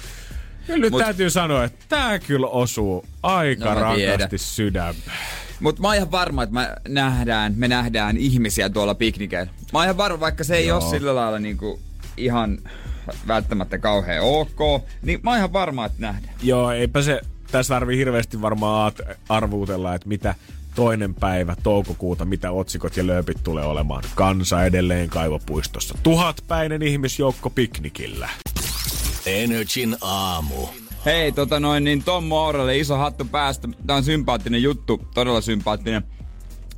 nyt Mut- täytyy sanoa, että tää kyllä osuu aika No rankasti sydämeen. Mutta mä oon ihan varma, että me nähdään, me nähdään ihmisiä tuolla piknikeillä. Mä oon ihan varma, vaikka se ei Joo. ole sillä lailla niinku ihan välttämättä kauhean ok, niin mä oon ihan varma, että nähdään. Joo, eipä se, tässä tarvii hirveästi varmaan arvuutella, että mitä toinen päivä toukokuuta, mitä otsikot ja lööpit tulee olemaan. Kansa edelleen kaivopuistossa. Tuhatpäinen ihmisjoukko piknikillä. Energin aamu. Hei, tota noin, niin Tom Moorelle iso hattu päästä. Tää on sympaattinen juttu, todella sympaattinen.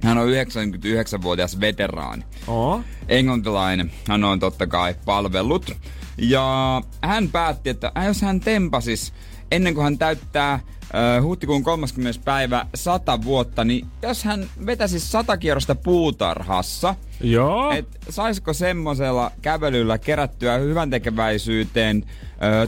Hän on 99-vuotias veteraani. Oo. englantilainen. Hän on totta kai palvellut. Ja hän päätti, että jos hän tempasis ennen kuin hän täyttää äh, huhtikuun 30. päivä 100 vuotta, niin jos hän vetäisi 100 kierrosta puutarhassa, Joo. et saisiko semmosella kävelyllä kerättyä hyvän tekeväisyyteen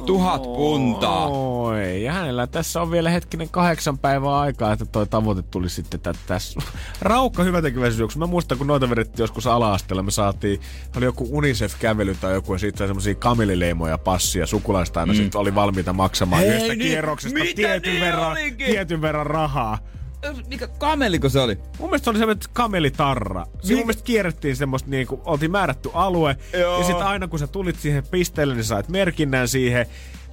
tuhat puntaa? Oi, ja hänellä tässä on vielä hetkinen kahdeksan päivää aikaa, että toi tavoite tuli sitten tä- tässä. Raukka hyväntekeväisyys. Mä muistan, kun noita vedettiin joskus ala-asteella, me saatiin, oli joku UNICEF-kävely tai joku, ja siitä sai semmosia kamelileimoja passia. Sukulaiset aina mm. sitten oli valmiita maksamaan Hei, yhdestä niin, kierroksesta tietyn niin verran, olikin? tietyn verran rahaa. Mikä kameliko se oli? Mun mielestä se oli semmoinen kamelitarra. Siinä mun mielestä kierrettiin semmoista niinku, oltiin määrätty alue. Joo. Ja sitten aina kun sä tulit siihen pisteelle, niin sait merkinnän siihen.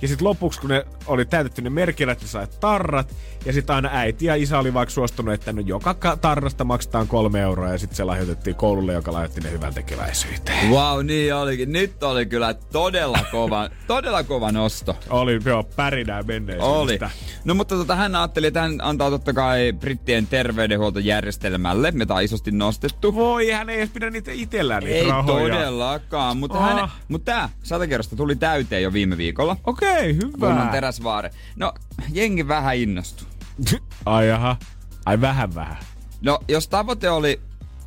Ja sitten lopuksi, kun ne oli täytetty ne merkilät, ne sai tarrat. Ja sitten aina äiti ja isä oli vaikka suostunut, että no joka ka- tarrasta maksetaan kolme euroa. Ja sitten se lahjoitettiin koululle, joka lahjoitti ne hyvän tekeväisyyteen. Wow, niin olikin. Nyt oli kyllä todella kova, todella kova nosto. Oli joo, pärinää menneisyydestä. Oli. No mutta tota, hän ajatteli, että hän antaa totta kai brittien terveydenhuoltojärjestelmälle, mitä on isosti nostettu. Voi, hän ei edes pidä niitä itsellään niitä Ei rahoja. todellakaan, mutta, Ah. hän, mutta tää satakerrosta tuli täyteen jo viime viikolla. Okei, Kunnon hyvä. teräsvaare. No, jengi vähän innostui. Ai jaha. Ai vähän vähän. No, jos tavoite oli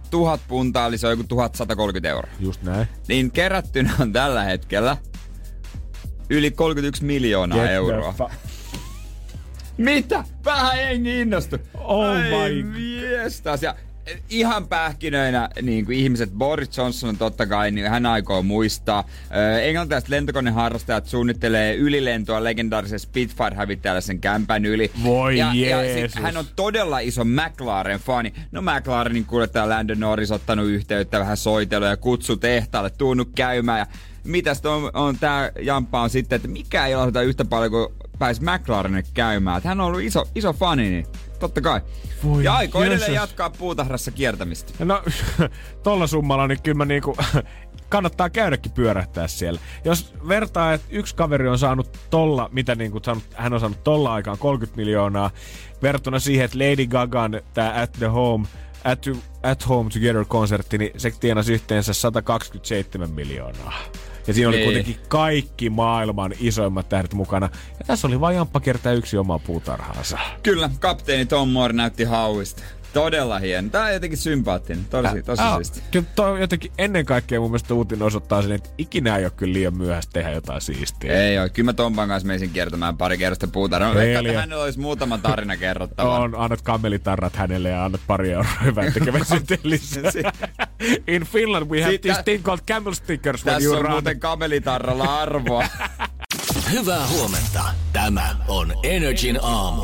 tuhat puntaa, eli se on joku 1130 euroa. Just näin. Niin kerättynä on tällä hetkellä yli 31 miljoonaa Get euroa. Mitä? Vähän jengi innostui. Oh Ai my miestas. Ja ihan pähkinöinä niin kuin ihmiset, Boris Johnson on totta kai, niin hän aikoo muistaa. Englantilaiset lentokoneharrastajat suunnittelee ylilentoa legendaarisen Spitfire-hävittäjällä sen kämpän yli. Voi ja, ja Jeesus. sit hän on todella iso McLaren-fani. No McLarenin kuljettaja Landon Norris ottanut yhteyttä vähän soitelua ja kutsu tehtaalle, tuunut käymään. Ja mitäs on, on tää Jamppa on sitten, että mikä ei ole yhtä paljon kuin pääsi McLarenille käymään. Hän on ollut iso, iso fani, niin totta kai. Voi ja aikoo edelleen jatkaa puutarhassa kiertämistä. No, tolla summalla niin kyllä mä niinku, kannattaa käydäkin pyörähtää siellä. Jos vertaa, että yksi kaveri on saanut tolla, mitä niinku saanut, hän on saanut tolla aikaan 30 miljoonaa, verrattuna siihen, että Lady Gagan tämä At the Home, At, At Home Together-konsertti, niin se tienasi yhteensä 127 miljoonaa. Ja siinä oli Niin. kuitenkin kaikki maailman isoimmat tähdet mukana. Ja tässä oli vain Jamppa kertaa yksi oma puutarhaansa. Kyllä, kapteeni Tom Moore näytti hauista. Todella hieno. Tää on jotenkin sympaattinen. Tosi, tosi Aa, siisti. Kyllä toi jotenkin ennen kaikkea mun mielestä uutinen osoittaa sen, että ikinä ei ole kyllä liian myöhäistä tehdä jotain siistiä. Ei oo. Kyllä mä Tompan kanssa menisin kiertämään pari kerrosta puutarhaa. Mä veikkaan, Eliä. että hänellä olisi muutama tarina kerrottavaa. On, annat kammelitarrat hänelle ja annat pari euroa hyvän tekeväisyyteen lisää. In Finland we have Siitä- this thing called camel stickers when Tässä you on run. muuten kamelitarralla arvoa. Hyvää huomenta. Tämä on Energin aamu.